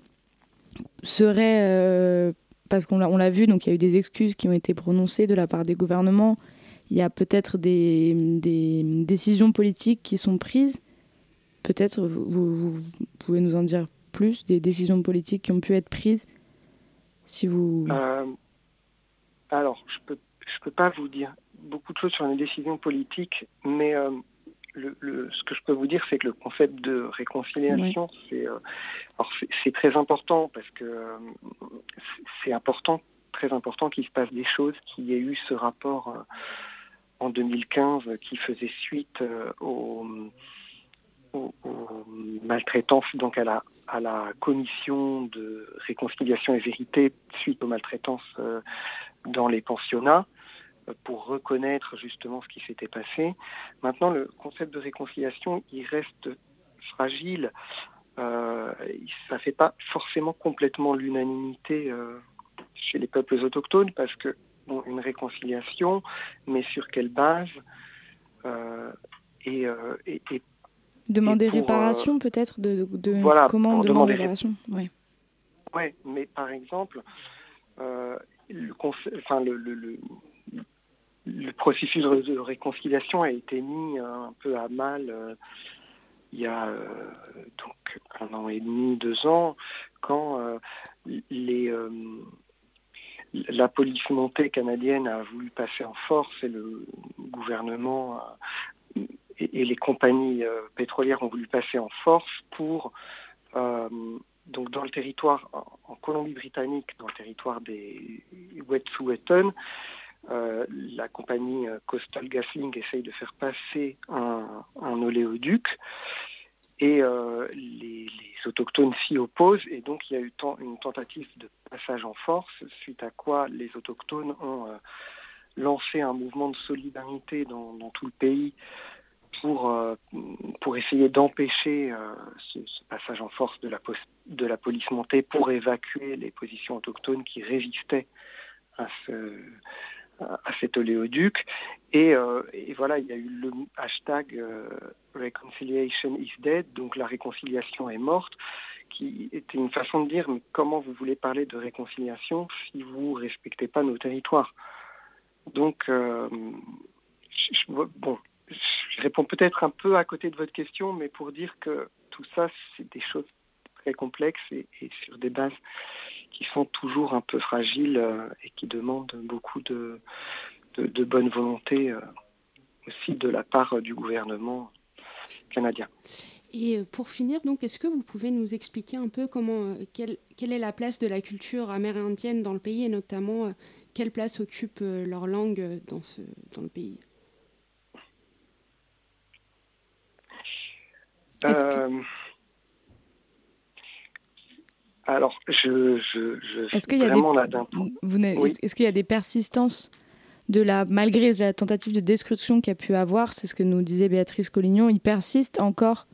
serait, parce qu'on l'a vu, donc il y a eu des excuses qui ont été prononcées de la part des gouvernements, il y a peut-être des, des, décisions politiques qui sont prises. Peut-être vous, vous, pouvez nous en dire plus, des décisions politiques qui ont pu être prises si vous... alors, je peux, peux pas vous dire beaucoup de choses sur les décisions politiques, mais ce que je peux vous dire, c'est que le concept de réconciliation, euh, c'est très important parce que euh, c'est important, très important qu'il se passe des choses, qu'il y ait eu ce rapport euh, en 2015 qui faisait suite aux, maltraitances, donc à la, à la commission de réconciliation et vérité suite aux maltraitances dans les pensionnats pour reconnaître justement ce qui s'était passé. Maintenant, le concept de réconciliation, il reste fragile. Euh, ça ne fait pas forcément complètement l'unanimité euh, chez les peuples autochtones parce que bon, une réconciliation, mais sur quelle base euh, et, demander réparation peut-être de, de, comment demander réparation Oui, ouais, mais par exemple, le, enfin, le, le, le processus de réconciliation a été mis un peu à mal euh, il y a euh, donc un an et demi, deux ans, quand euh, la police montée canadienne a voulu passer en force et le gouvernement et, les compagnies pétrolières ont voulu passer en force pour donc dans le territoire en Colombie-Britannique, dans le territoire des Wet'suwet'en, euh, la compagnie euh, Coastal GasLink essaye de faire passer un, oléoduc et euh, les, autochtones s'y opposent et donc il y a eu une tentative de passage en force suite à quoi les autochtones ont lancé un mouvement de solidarité dans, tout le pays pour, pour essayer d'empêcher ce, passage en force de la, de la police montée pour évacuer les positions autochtones qui résistaient à ce, à cet oléoduc. Euh, et, voilà, il y a eu le hashtag euh, Reconciliation is dead, donc la réconciliation est morte, qui était une façon de dire mais comment vous voulez parler de réconciliation si vous ne respectez pas nos territoires? Donc, euh, je, bon, je réponds peut-être un peu à côté de votre question, mais pour dire que tout ça, c'est des choses très complexes et sur des bases qui sont toujours un peu fragiles euh, et qui demandent beaucoup de, de, bonne volonté euh, aussi de la part du gouvernement canadien. Et euh, pour finir, donc, est-ce que vous pouvez nous expliquer un peu comment, quelle, quelle est la place de la culture amérindienne dans le pays et notamment quelle place occupe leur langue dans, ce, dans le pays? Alors, je, je, je est-ce qu'il y a des, Est-ce qu'il y a des persistances de la, malgré la tentative de destruction qu'il a pu avoir, c'est ce que nous disait Béatrice Collignon, il persiste encore?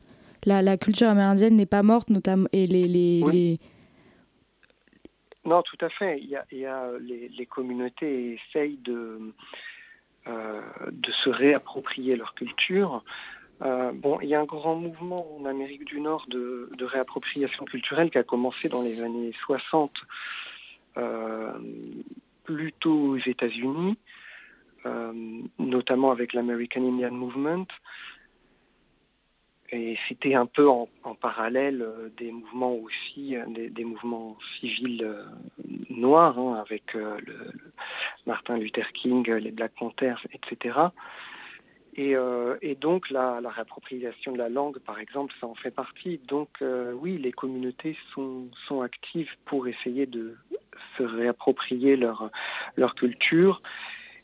La, la culture amérindienne n'est pas morte, notamment, et les, les, Non, tout à fait. Il y a, il y a les, les, communautés essayent de, euh, de se réapproprier leur culture. Euh, bon, il y a un grand mouvement en Amérique du Nord de, réappropriation culturelle qui a commencé dans les années 60, euh, plutôt aux États-Unis, euh, notamment avec l'American Indian Movement. Et c'était un peu en, parallèle des mouvements aussi, des, mouvements civils noirs, hein, avec Martin Luther King, les Black Panthers, etc. Euh, et, donc la, réappropriation de la langue, par exemple, ça en fait partie. Donc euh, oui, les communautés sont, actives pour essayer de se réapproprier leur, culture.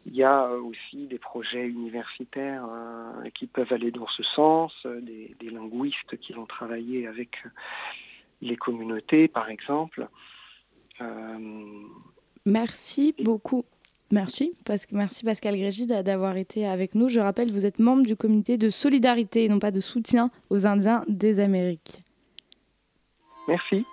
Il y a aussi des projets universitaires euh, qui peuvent aller dans ce sens, des, des, linguistes qui vont travailler avec les communautés, par exemple. Merci beaucoup. Merci, merci Pascal Grégis d'avoir été avec nous. Je rappelle, vous êtes membre du comité de solidarité et non pas de soutien aux Indiens des Amériques. Merci.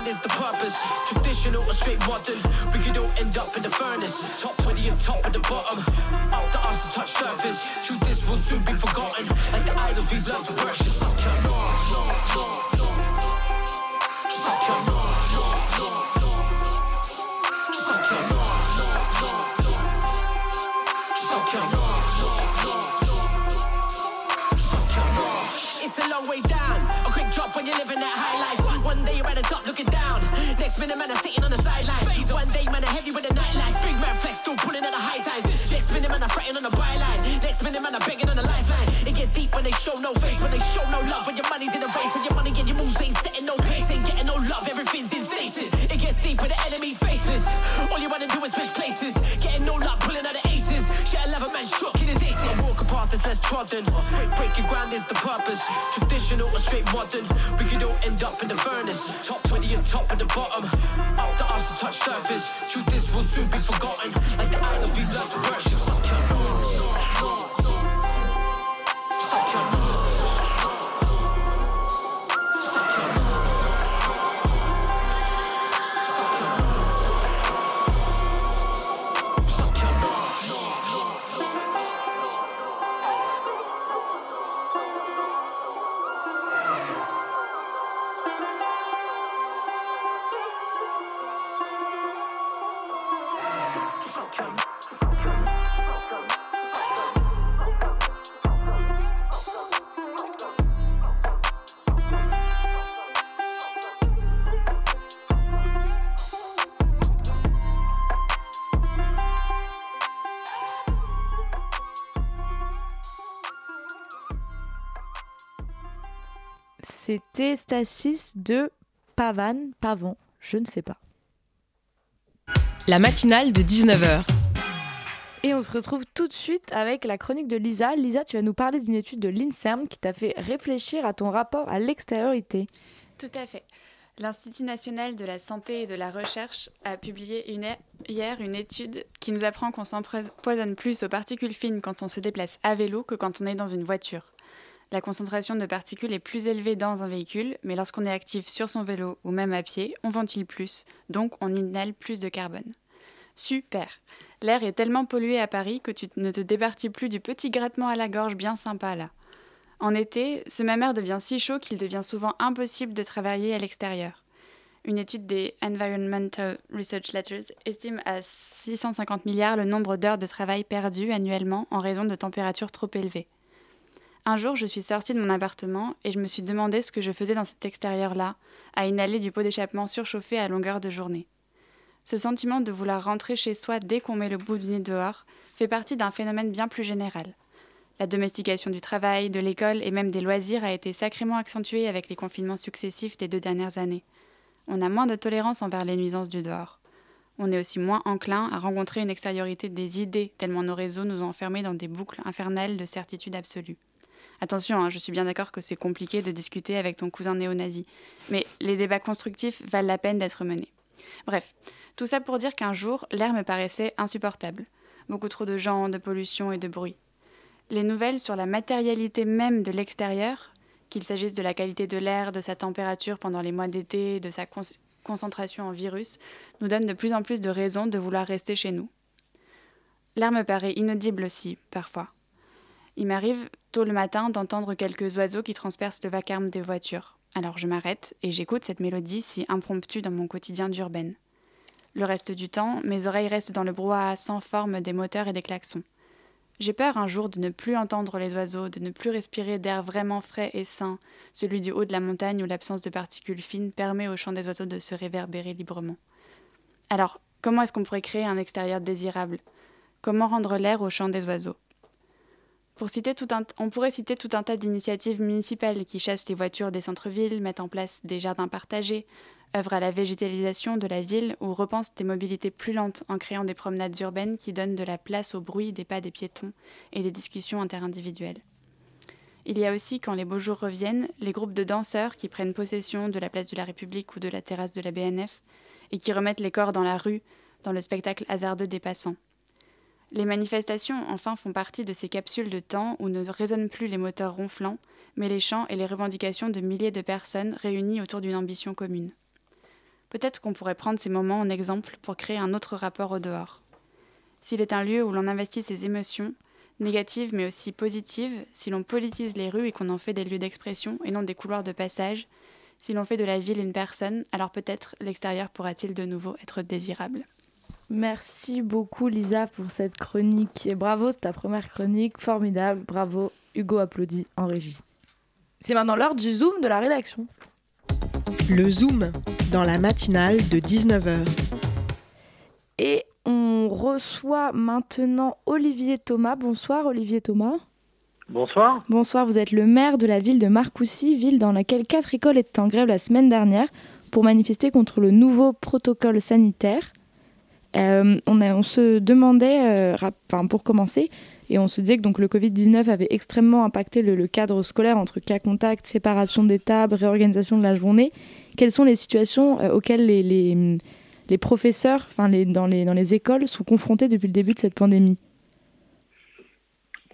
Breaking is the purpose. Traditional or straight modern. We could all end up in the furnace. Top 20 and top at the bottom. Up to us to touch surface. Truth this will soon be forgotten. Like the idols we've learned to worship. Man, I'm sitting on the sideline. One day, man, I'm heavy with the nightlife. Big man flex, still pulling at the high times. Next minute, man, I'm fretting on the byline. Next minute, man, I'm begging on the lifeline. It gets deep when they show no face, when they show no love. When your money's in the race, when your money and your moves ain't setting less. Breaking ground is the purpose. Traditional or straight modern. We could all end up in the furnace. Top 20 and top at the bottom. Up to us to touch surface. Truth this will soon be forgotten. Like the idols we've learned to worship. C'était Stasis de Pavan, Pavon, je ne sais pas. La matinale de 19h. Et on se retrouve tout de suite avec la chronique de Lisa. Lisa, tu vas nous parler d'une étude de l'INSERM qui t'a fait réfléchir à ton rapport à l'extériorité. Tout à fait. L'Institut national de la santé et de la recherche a publié une- hier une étude qui nous apprend qu'on s'empoisonne plus aux particules fines quand on se déplace à vélo que quand on est dans une voiture. La concentration de particules est plus élevée dans un véhicule, mais lorsqu'on est actif sur son vélo ou même à pied, on ventile plus, donc on inhale plus de carbone. Super L'air est tellement pollué à Paris que tu ne te départis plus du petit grattement à la gorge bien sympa là. En été, ce même air devient si chaud qu'il devient souvent impossible de travailler à l'extérieur. Une étude des Environmental Research Letters estime à 650 milliards le nombre d'heures de travail perdues annuellement en raison de températures trop élevées. Un jour, je suis sortie de mon appartement et je me suis demandé ce que je faisais dans cet extérieur-là, à inhaler du pot d'échappement surchauffé à longueur de journée. Ce sentiment de vouloir rentrer chez soi dès qu'on met le bout du nez dehors fait partie d'un phénomène bien plus général. La domestication du travail, de l'école et même des loisirs a été sacrément accentuée avec les confinements successifs des deux dernières années. On a moins de tolérance envers les nuisances du dehors. On est aussi moins enclin à rencontrer une extériorité des idées, tellement nos réseaux nous ont enfermés dans des boucles infernales de certitude absolue. Attention, hein, je suis bien d'accord que c'est compliqué de discuter avec ton cousin néo-nazi, mais les débats constructifs valent la peine d'être menés. Bref, tout ça pour dire qu'un jour, l'air me paraissait insupportable. Beaucoup trop de gens, de pollution et de bruit. Les nouvelles sur la matérialité même de l'extérieur, qu'il s'agisse de la qualité de l'air, de sa température pendant les mois d'été, de sa concentration en virus, nous donnent de plus en plus de raisons de vouloir rester chez nous. L'air me paraît inaudible aussi, parfois. Il m'arrive tôt le matin d'entendre quelques oiseaux qui transpercent le vacarme des voitures. Alors je m'arrête et j'écoute cette mélodie si impromptue dans mon quotidien d'urbaine. Le reste du temps, mes oreilles restent dans le brouhaha sans forme des moteurs et des klaxons. J'ai peur un jour de ne plus entendre les oiseaux, de ne plus respirer d'air vraiment frais et sain, celui du haut de la montagne où l'absence de particules fines permet au chant des oiseaux de se réverbérer librement. Alors, comment est-ce qu'on pourrait créer un extérieur désirable? Comment rendre l'air au chant des oiseaux? On pourrait citer tout un tas d'initiatives municipales qui chassent les voitures des centres-villes, mettent en place des jardins partagés, œuvrent à la végétalisation de la ville ou repensent des mobilités plus lentes en créant des promenades urbaines qui donnent de la place au bruit des pas des piétons et des discussions interindividuelles. Il y a aussi, quand les beaux jours reviennent, les groupes de danseurs qui prennent possession de la place de la République ou de la terrasse de la BNF et qui remettent les corps dans la rue, dans le spectacle hasardeux des passants. Les manifestations, enfin, font partie de ces capsules de temps où ne résonnent plus les moteurs ronflants, mais les chants et les revendications de milliers de personnes réunies autour d'une ambition commune. Peut-être qu'on pourrait prendre ces moments en exemple pour créer un autre rapport au dehors. S'il est un lieu où l'on investit ses émotions, négatives mais aussi positives, si l'on politise les rues et qu'on en fait des lieux d'expression et non des couloirs de passage, si l'on fait de la ville une personne, alors peut-être l'extérieur pourra-t-il de nouveau être désirable. Merci beaucoup Lisa pour cette chronique. Et bravo, c'est ta première chronique, formidable. Bravo, Hugo applaudit en régie. C'est maintenant l'heure du Zoom de la rédaction. Le Zoom, dans la matinale de 19h. Et on reçoit maintenant Olivier Thomas. Bonsoir Olivier Thomas. Bonsoir. Bonsoir, vous êtes le maire de la ville de Marcoussis, ville dans laquelle quatre écoles étaient en grève la semaine dernière pour manifester contre le nouveau protocole sanitaire. Euh, on, se demandait, euh, pour commencer, et on se disait que donc, le Covid-19 avait extrêmement impacté le, cadre scolaire entre cas contact, séparation des tables, réorganisation de la journée. Quelles sont les situations euh, auxquelles les, professeurs dans, les, les écoles sont confrontés depuis le début de cette pandémie?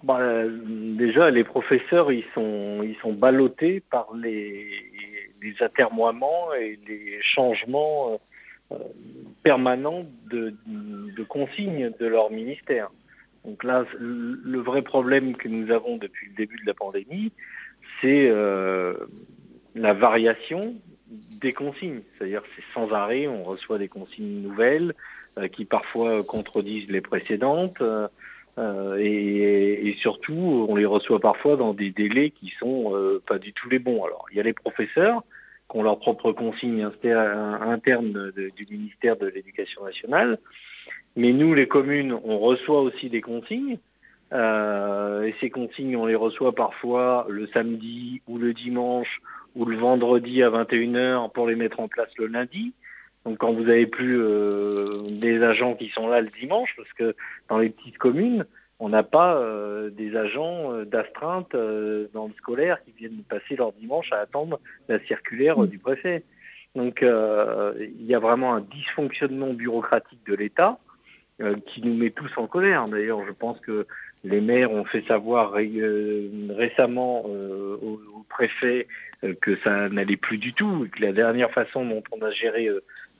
Bah, déjà, les professeurs, ils sont, ils sont ballottés par les, atermoiements et les changements euh, permanents de, consignes de leur ministère. Donc là, le vrai problème que nous avons depuis le début de la pandémie, c'est euh, la variation des consignes. C'est-à-dire c'est sans arrêt, on reçoit des consignes nouvelles euh, qui parfois contredisent les précédentes. Euh, et, surtout, on les reçoit parfois dans des délais qui sont euh, pas du tout les bons. Alors, il y a les professeurs qui ont leurs propres consignes internes du ministère de l'Éducation nationale, mais nous, les communes, on reçoit aussi des consignes. Euh, et ces consignes, on les reçoit parfois le samedi ou le dimanche ou le vendredi à 21h pour les mettre en place le lundi. Donc quand vous n'avez plus euh, des agents qui sont là le dimanche, parce que dans les petites communes, on n'a pas euh, des agents euh, d'astreinte dans le scolaire qui viennent passer leur dimanche à attendre la circulaire mm. du préfet. Donc il y a vraiment un dysfonctionnement bureaucratique de l'État qui nous met tous en colère. D'ailleurs, je pense que les maires ont fait savoir récemment au, préfet que ça n'allait plus du tout, que la dernière façon dont on a géré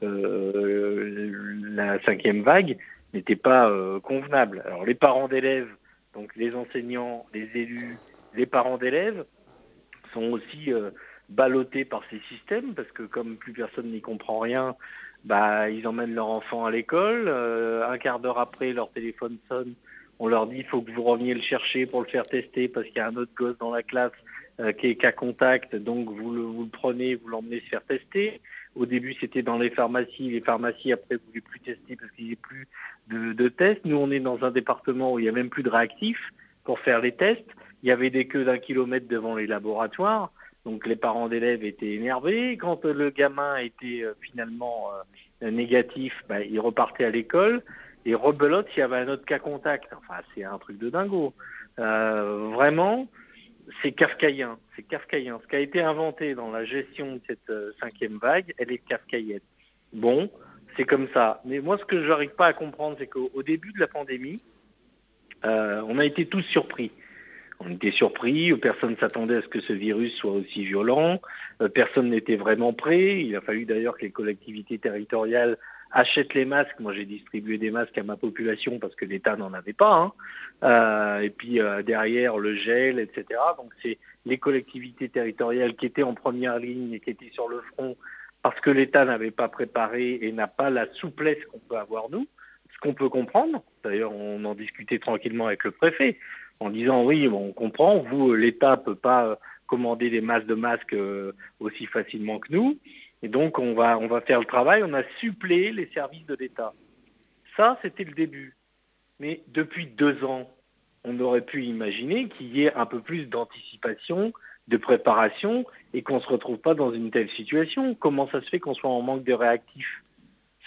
euh, la cinquième vague n'était pas euh, convenable. Alors les parents d'élèves, donc les enseignants, les élus, les parents d'élèves sont aussi euh, ballottés par ces systèmes parce que comme plus personne n'y comprend rien, bah, ils emmènent leur enfant à l'école. un quart d'heure après, leur téléphone sonne. On leur dit il faut que vous reveniez le chercher pour le faire tester parce qu'il y a un autre gosse dans la classe qui est cas contact. Donc vous le, vous le prenez, vous l'emmenez se faire tester. Au début, c'était dans les pharmacies. Les pharmacies, après, ne voulaient plus tester parce qu'il n'y a plus de, tests. Nous, on est dans un département où il n'y a même plus de réactifs pour faire les tests. Il y avait des queues d'un kilomètre devant les laboratoires. Donc les parents d'élèves étaient énervés. Quand le gamin était euh, finalement euh, négatif, bah, il repartait à l'école. Et rebelote s'il y avait un autre cas contact. Enfin, c'est un truc de dingo. Euh, vraiment, c'est kafkaïen. C'est kafkaïen. Ce qui a été inventé dans la gestion de cette euh, cinquième vague, elle est kafkaïenne. Bon, c'est comme ça. Mais moi, ce que je n'arrive pas à comprendre, c'est qu'au début de la pandémie, euh, on a été tous surpris. On était surpris, personne ne s'attendait à ce que ce virus soit aussi violent, euh, personne n'était vraiment prêt. Il a fallu d'ailleurs que les collectivités territoriales achètent les masques. Moi, j'ai distribué des masques à ma population parce que l'État n'en avait pas. Hein. Euh, et puis euh, derrière, le gel, etc. Donc, c'est les collectivités territoriales qui étaient en première ligne et qui étaient sur le front parce que l'État n'avait pas préparé et n'a pas la souplesse qu'on peut avoir nous. Ce qu'on peut comprendre. D'ailleurs, on en discutait tranquillement avec le préfet en disant oui, on comprend, vous, l'État ne peut pas commander des masses de masques euh, aussi facilement que nous. Et donc, on va, faire le travail. On a suppléé les services de l'État. Ça, c'était le début. Mais depuis deux ans, on aurait pu imaginer qu'il y ait un peu plus d'anticipation, de préparation et qu'on ne se retrouve pas dans une telle situation. Comment ça se fait qu'on soit en manque de réactifs?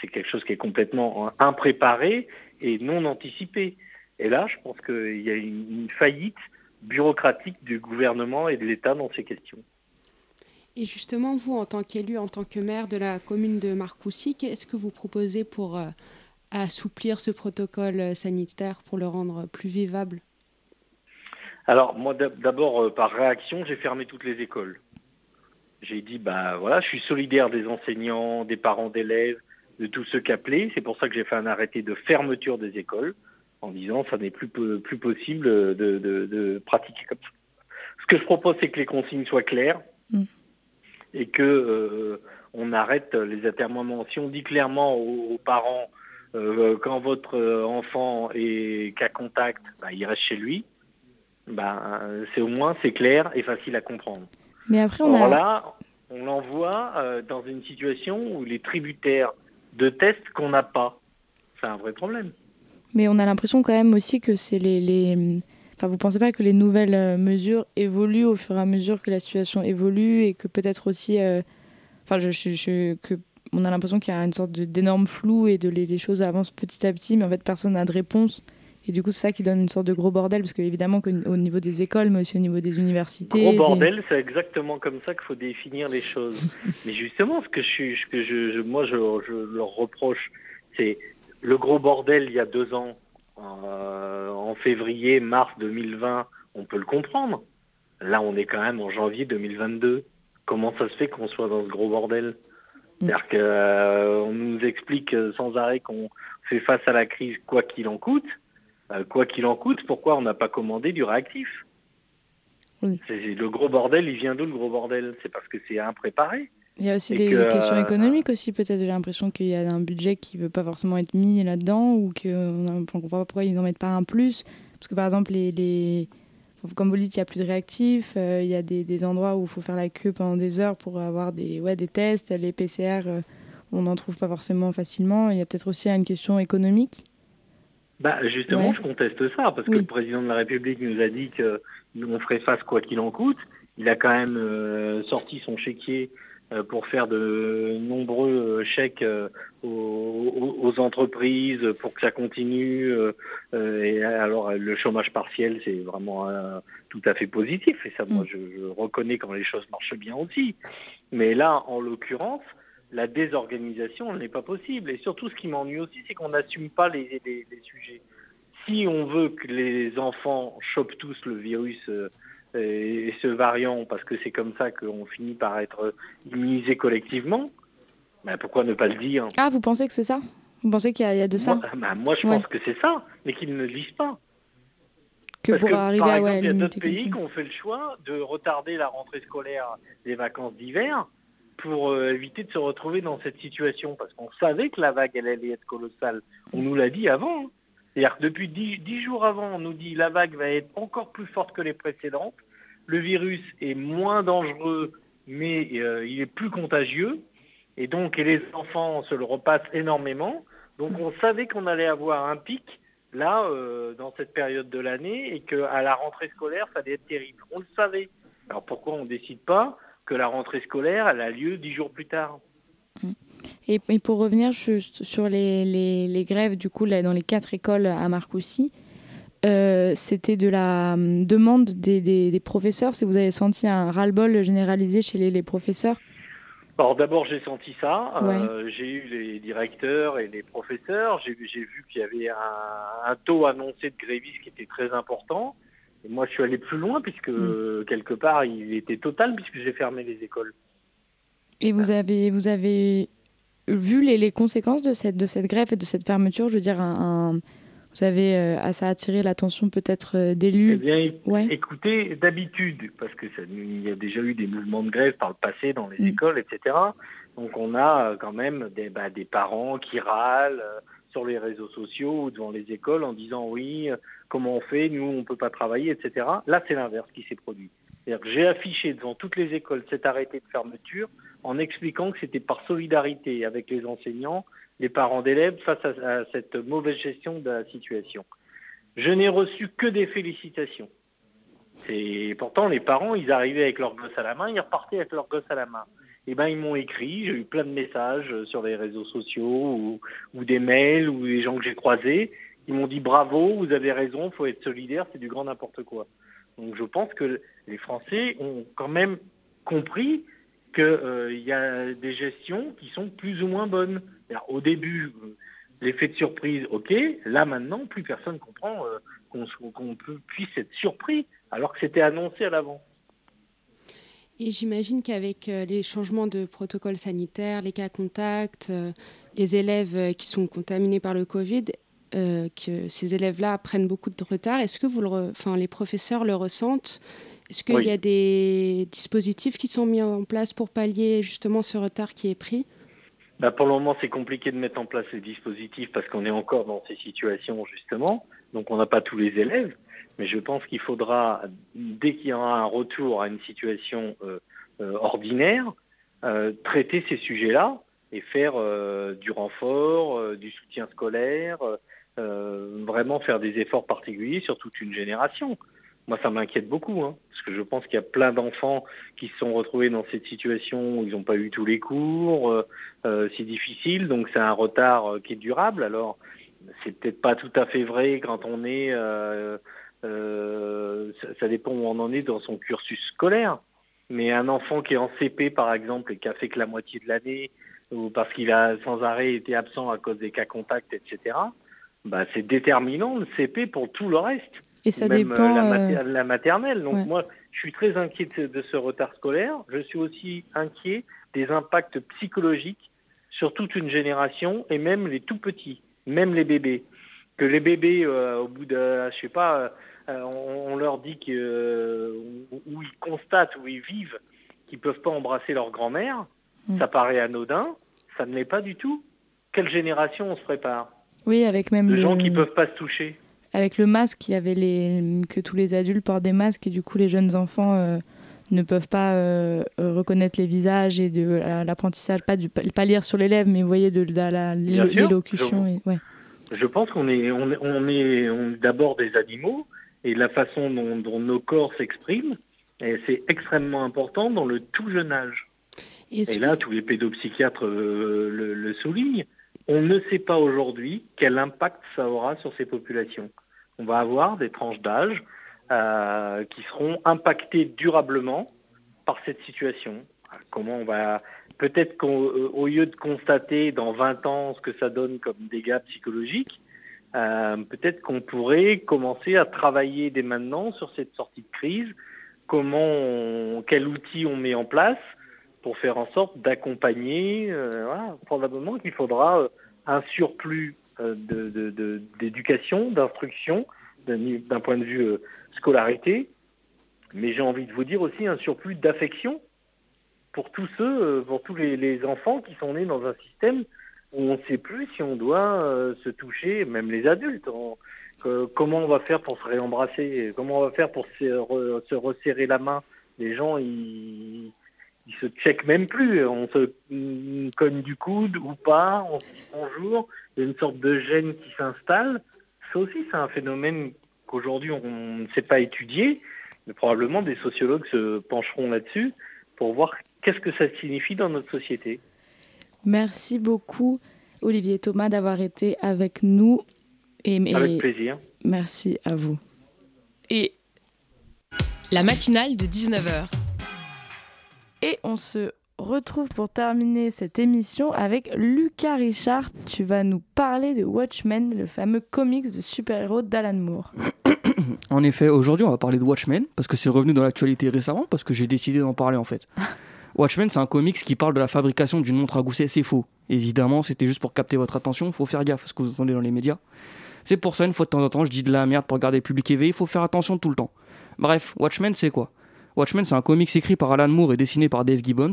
C'est quelque chose qui est complètement impréparé et non anticipé. Et là, je pense qu'il y a une, faillite bureaucratique du gouvernement et de l'État dans ces questions. Et justement, vous, en tant qu'élu, en tant que maire de la commune de Marcoussis, qu'est-ce que vous proposez pour euh, assouplir ce protocole sanitaire, pour le rendre plus vivable? Alors moi d'abord euh, par réaction, j'ai fermé toutes les écoles. J'ai dit bah voilà, je suis solidaire des enseignants, des parents d'élèves, de tous ceux qui appelaient. C'est pour ça que j'ai fait un arrêté de fermeture des écoles en disant ça n'est plus, plus possible de, pratiquer comme ça. Ce que je propose, c'est que les consignes soient claires mm. Et que euh, on arrête les atermoiements. Si on dit clairement aux, parents euh, quand votre enfant est cas contact, bah, il reste chez lui bah, c'est au moins c'est clair et facile à comprendre. Mais après, on a... là, on l'envoie euh, dans une situation où il est tributaire de tests qu'on n'a pas. C'est un vrai problème. Mais on a l'impression quand même aussi que c'est les, les... Enfin, vous pensez pas que les nouvelles euh, mesures évoluent au fur et à mesure que la situation évolue et que peut-être aussi, euh, enfin, je, je, que on a l'impression qu'il y a une sorte d'énorme flou et de les, les, choses avancent petit à petit, mais en fait personne n'a de réponse. Et du coup, c'est ça qui donne une sorte de gros bordel, parce qu'évidemment, au niveau des écoles, mais aussi au niveau des universités. Gros bordel, c'est exactement comme ça qu'il faut définir les choses. mais justement, ce que, je, ce que je, moi, je, leur reproche, c'est le gros bordel il y a deux ans, en février, mars 2020, on peut le comprendre. Là, on est quand même en janvier 2022. Comment ça se fait qu'on soit dans ce gros bordel? Mm. C'est-à-dire qu'on euh, nous explique sans arrêt qu'on fait face à la crise quoi qu'il en coûte. Euh, quoi qu'il en coûte, pourquoi on n'a pas commandé du réactif? Le gros bordel, il vient d'où le gros bordel? C'est parce que c'est impréparé. Il y a aussi des questions euh, économiques aussi, peut-être. J'ai l'impression qu'il y a un budget qui ne veut pas forcément être mis là-dedans ou qu'on ne comprend pas pourquoi ils n'en mettent pas un plus. Parce que par exemple, les, comme vous le dites, il n'y a plus de réactifs. Euh, il y a des, endroits où il faut faire la queue pendant des heures pour avoir des, ouais, des tests. Les PCR, on n'en trouve pas forcément facilement. Il y a peut-être aussi une question économique. Bah justement, je conteste ça, parce que le président de la République nous a dit qu'on ferait face quoi qu'il en coûte. Il a quand même euh, sorti son chéquier euh, pour faire de nombreux euh, chèques aux, entreprises pour que ça continue. et alors le chômage partiel, c'est vraiment tout à fait positif. Et ça, moi, mm. je reconnais quand les choses marchent bien aussi. Mais là, en l'occurrence, la désorganisation n'est pas possible. Et surtout, ce qui m'ennuie aussi, c'est qu'on n'assume pas les, sujets. Si on veut que les enfants chopent tous le virus euh, et ce variant, parce que c'est comme ça qu'on finit par être immunisé collectivement, ben pourquoi ne pas le dire? Ah, vous pensez que c'est ça? Vous pensez qu'il y, a de ça? Moi, ben, je pense que c'est ça, mais qu'ils ne le disent pas. Que pour arriver par exemple, il y a d'autres pays qui ont fait le choix de retarder la rentrée scolaire des vacances d'hiver pour euh, éviter de se retrouver dans cette situation, parce qu'on savait que la vague, elle allait être colossale. On nous l'a dit avant. Hein. C'est-à-dire que depuis dix, jours avant, on nous dit la vague va être encore plus forte que les précédentes. Le virus est moins dangereux, mais euh, il est plus contagieux. Et donc, les enfants se le repassent énormément. Donc, on savait qu'on allait avoir un pic là, euh, dans cette période de l'année, et qu'à la rentrée scolaire, ça allait être terrible. On le savait. Alors, pourquoi on ne décide pas que la rentrée scolaire, elle a lieu dix jours plus tard? Et, pour revenir sur les, grèves, du coup, là, dans les quatre écoles à Marcoussis, euh, c'était de la hum, demande des, professeurs, si vous avez senti un ras-le-bol généralisé chez les, professeurs? Alors d'abord j'ai senti ça, euh, j'ai eu les directeurs et les professeurs, j'ai vu qu'il y avait un, un, taux annoncé de grévistes qui était très important. Moi, je suis allé plus loin puisque mm. quelque part, il était total puisque j'ai fermé les écoles. Et vous avez, vous avez vu les, les, conséquences de cette, de cette grève et de cette fermeture Je veux dire, un, vous avez, euh, ça a attiré l'attention peut-être euh, d'élus Eh bien, ouais. écoutez, d'habitude, parce que ça, il y a déjà eu des mouvements de grève par le passé dans les mm. écoles, etc. Donc on a euh, quand même des, bah, des parents qui râlent sur les réseaux sociaux ou devant les écoles en disant oui, comment on fait, nous on ne peut pas travailler, etc. Là c'est l'inverse qui s'est produit. J'ai affiché devant toutes les écoles cet arrêté de fermeture en expliquant que c'était par solidarité avec les enseignants, les parents d'élèves face à, cette mauvaise gestion de la situation. Je n'ai reçu que des félicitations. Et pourtant, les parents, ils arrivaient avec leur gosse à la main, ils repartaient avec leur gosse à la main. Et eh ben, ils m'ont écrit, j'ai eu plein de messages sur les réseaux sociaux ou, des mails ou des gens que j'ai croisés. Ils m'ont dit bravo, vous avez raison, il faut être solidaire, c'est du grand n'importe quoi. Donc je pense que les Français ont quand même compris qu'il euh, y a des gestions qui sont plus ou moins bonnes. au début, euh, l'effet de surprise, ok. Là maintenant, plus personne comprend euh, qu'on puisse être surpris alors que c'était annoncé à l'avant. Et j'imagine qu'avec les changements de protocole sanitaire, les cas contacts, les élèves qui sont contaminés par le Covid, que ces élèves-là prennent beaucoup de retard, est-ce que vous enfin, les professeurs le ressentent est-ce qu'il y a des dispositifs qui sont mis en place pour pallier justement ce retard qui est pris? Bah Pour le moment, c'est compliqué de mettre en place les dispositifs parce qu'on est encore dans ces situations justement. Donc on n'a pas tous les élèves. Mais je pense qu'il faudra, dès qu'il y aura un retour à une situation euh, euh, ordinaire, euh, traiter ces sujets-là et faire du renfort, du soutien scolaire, vraiment faire des efforts particuliers sur toute une génération moi, ça m'inquiète beaucoup, hein, parce que je pense qu'il y a plein d'enfants qui se sont retrouvés dans cette situation où ils n'ont pas eu tous les cours, euh, euh, c'est difficile, donc c'est un retard euh, qui est durable. Alors, c'est peut-être pas tout à fait vrai quand on est, ça, dépend où on en est dans son cursus scolaire, mais un enfant qui est en CP, par exemple, et qui a fait que la moitié de l'année, ou parce qu'il a sans arrêt été absent à cause des cas contacts, etc., bah, c'est déterminant le CP pour tout le reste. Et ça même dépend. La, la, maternelle. Donc moi, je suis très inquiet de, ce retard scolaire. Je suis aussi inquiet des impacts psychologiques sur toute une génération et même les tout petits, même les bébés. Que les bébés, euh, au bout de, je sais pas, euh, on, leur dit que euh, où, ils constatent, où ils vivent, qu'ils peuvent pas embrasser leur grand-mère, mm. ça paraît anodin, ça ne l'est pas du tout. Quelle génération on se prépare? Oui, avec même de gens qui peuvent pas se toucher avec le masque, il y avait les, que tous les adultes portent des masques et du coup les jeunes enfants euh, ne peuvent pas euh, reconnaître les visages et de l'apprentissage, pas, du, pas lire sur les lèvres, mais vous voyez de, l'élocution. Je, ouais. je pense qu'on est, on est, on est, d'abord des animaux et la façon dont, nos corps s'expriment, c'est extrêmement important dans le tout jeune âge. Et, là, tous les pédopsychiatres euh, le, le soulignent on ne sait pas aujourd'hui quel impact ça aura sur ces populations. On va avoir des tranches d'âge euh, qui seront impactées durablement par cette situation. Comment on va peut-être qu'au lieu de constater dans 20 ans ce que ça donne comme dégâts psychologiques, euh, peut-être qu'on pourrait commencer à travailler dès maintenant sur cette sortie de crise, comment quel outil on met en place pour faire en sorte d'accompagner. Euh, probablement qu'il faudra un surplus euh, d'éducation, d'instruction, d'un point de vue euh, scolarité, mais j'ai envie de vous dire aussi un surplus d'affection pour tous ceux, euh, pour tous les, enfants qui sont nés dans un système où on ne sait plus si on doit se toucher, même les adultes. comment on va faire pour se réembrasser? Comment on va faire pour se, resserrer la main? Les gens, ils, ils se checkent même plus. On se cogne du coude ou pas, on se dit bonjour. Il y a une sorte de gêne qui s'installe. Ça aussi, c'est un phénomène qu'aujourd'hui on ne sait pas étudier, mais probablement des sociologues se pencheront là-dessus pour voir qu'est-ce que ça signifie dans notre société. Merci beaucoup, Olivier Thomas, d'avoir été avec nous. Et, avec plaisir. Merci à vous. Et la matinale de 19h et on se retrouve pour terminer cette émission avec Lucas Richard. Tu vas nous parler de Watchmen, le fameux comics de super-héros d'Alan Moore. En effet, aujourd'hui, on va parler de Watchmen parce que c'est revenu dans l'actualité récemment parce que j'ai décidé d'en parler en fait. Watchmen, c'est un comics qui parle de la fabrication d'une montre à gousset. C'est faux. Évidemment, c'était juste pour capter votre attention. Faut faire gaffe à ce que vous entendez dans les médias. C'est pour ça, une fois de temps en temps, je dis de la merde pour garder le public éveillé. Il faut faire attention tout le temps. Bref, Watchmen, c'est quoi? Watchmen, c'est un comics écrit par Alan Moore et dessiné par Dave Gibbons.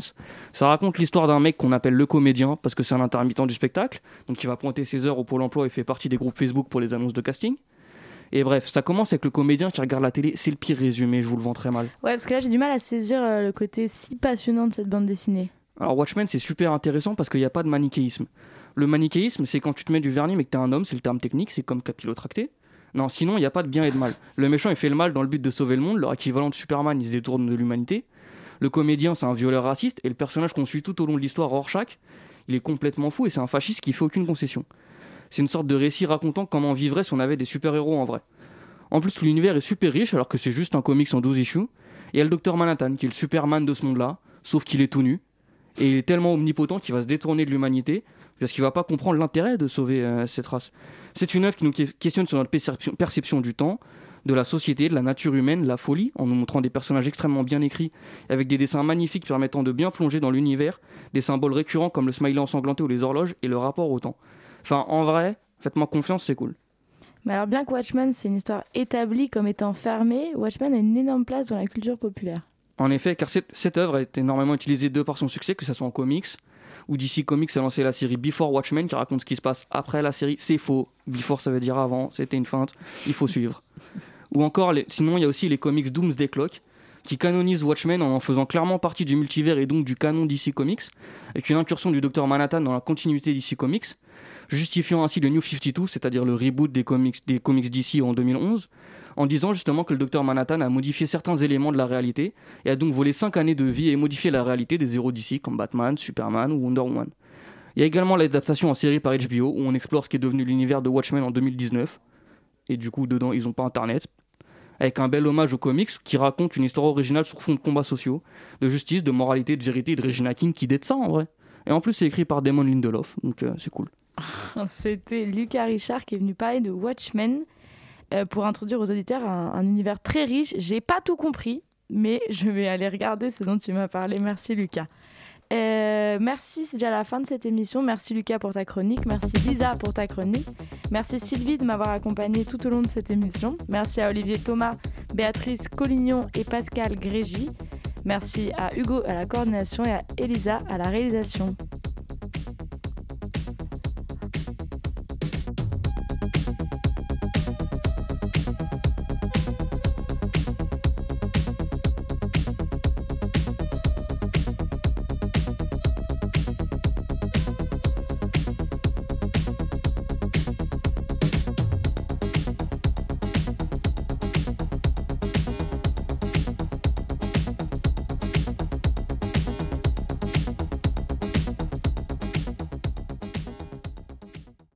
Ça raconte l'histoire d'un mec qu'on appelle le comédien parce que c'est un intermittent du spectacle, donc il va pointer ses heures au Pôle emploi et fait partie des groupes Facebook pour les annonces de casting. Et bref, ça commence avec le comédien qui regarde la télé. C'est le pire résumé, je vous le vends très mal. Ouais, parce que là, j'ai du mal à saisir euh, le côté si passionnant de cette bande dessinée. Alors, Watchmen, c'est super intéressant parce qu'il n'y a pas de manichéisme. Le manichéisme, c'est quand tu te mets du vernis mais que t'es un homme, c'est le terme technique, c'est comme capillotracté. Non, sinon, il n'y a pas de bien et de mal. Le méchant, il fait le mal dans le but de sauver le monde. Leur équivalent de Superman, il se détourne de l'humanité. Le comédien, c'est un violeur raciste. Et le personnage qu'on suit tout au long de l'histoire, Rorschach, il est complètement fou et c'est un fasciste qui fait aucune concession. C'est une sorte de récit racontant comment on vivrait si on avait des super-héros en vrai. En plus, l'univers est super riche alors que c'est juste un comics en 12 issues. Et il y a le docteur Manhattan qui est le Superman de ce monde-là, sauf qu'il est tout nu. Et il est tellement omnipotent qu'il va se détourner de l'humanité parce qu'il va pas comprendre l'intérêt de sauver euh, cette race. C'est une œuvre qui nous questionne sur notre perception, du temps, de la société, de la nature humaine, de la folie, en nous montrant des personnages extrêmement bien écrits, avec des dessins magnifiques permettant de bien plonger dans l'univers, des symboles récurrents comme le smiley ensanglanté ou les horloges, et le rapport au temps. Enfin, en vrai, faites-moi confiance, c'est cool. Mais alors bien que Watchmen, c'est une histoire établie comme étant fermée, Watchmen a une énorme place dans la culture populaire. En effet, car cette, cette œuvre est énormément utilisée de par son succès, que ce soit en comics, ou DC Comics a lancé la série Before Watchmen qui raconte ce qui se passe après la série. C'est faux. Before, ça veut dire avant. C'était une feinte. Il faut suivre. Ou encore, sinon, il y a aussi les comics Doomsday Clock qui canonisent Watchmen en en faisant clairement partie du multivers et donc du canon DC Comics, avec une incursion du Docteur Manhattan dans la continuité DC Comics, justifiant ainsi le New 52, c'est-à-dire le reboot des comics, des comics DC en 2011, en disant justement que le docteur Manhattan a modifié certains éléments de la réalité et a donc volé 5 années de vie et modifié la réalité des héros d'ici comme Batman, Superman ou Wonder Woman. Il y a également l'adaptation en série par HBO où on explore ce qui est devenu l'univers de Watchmen en 2019. Et du coup, dedans, ils n'ont pas internet. Avec un bel hommage aux comics qui raconte une histoire originale sur fond de combats sociaux, de justice, de moralité, de vérité et de Regina King qui dette ça en vrai. Et en plus, c'est écrit par Damon Lindelof, donc euh, c'est cool. C'était Lucas Richard qui est venu parler de Watchmen. Euh, pour introduire aux auditeurs un, univers très riche. J'ai pas tout compris, mais je vais aller regarder ce dont tu m'as parlé. Merci Lucas. Euh, merci, c'est déjà la fin de cette émission. Merci Lucas pour ta chronique. Merci Lisa pour ta chronique. Merci Sylvie de m'avoir accompagné tout au long de cette émission. Merci à Olivier Thomas, Béatrice Collignon et Pascal Grégy. Merci à Hugo à la coordination et à Elisa à la réalisation.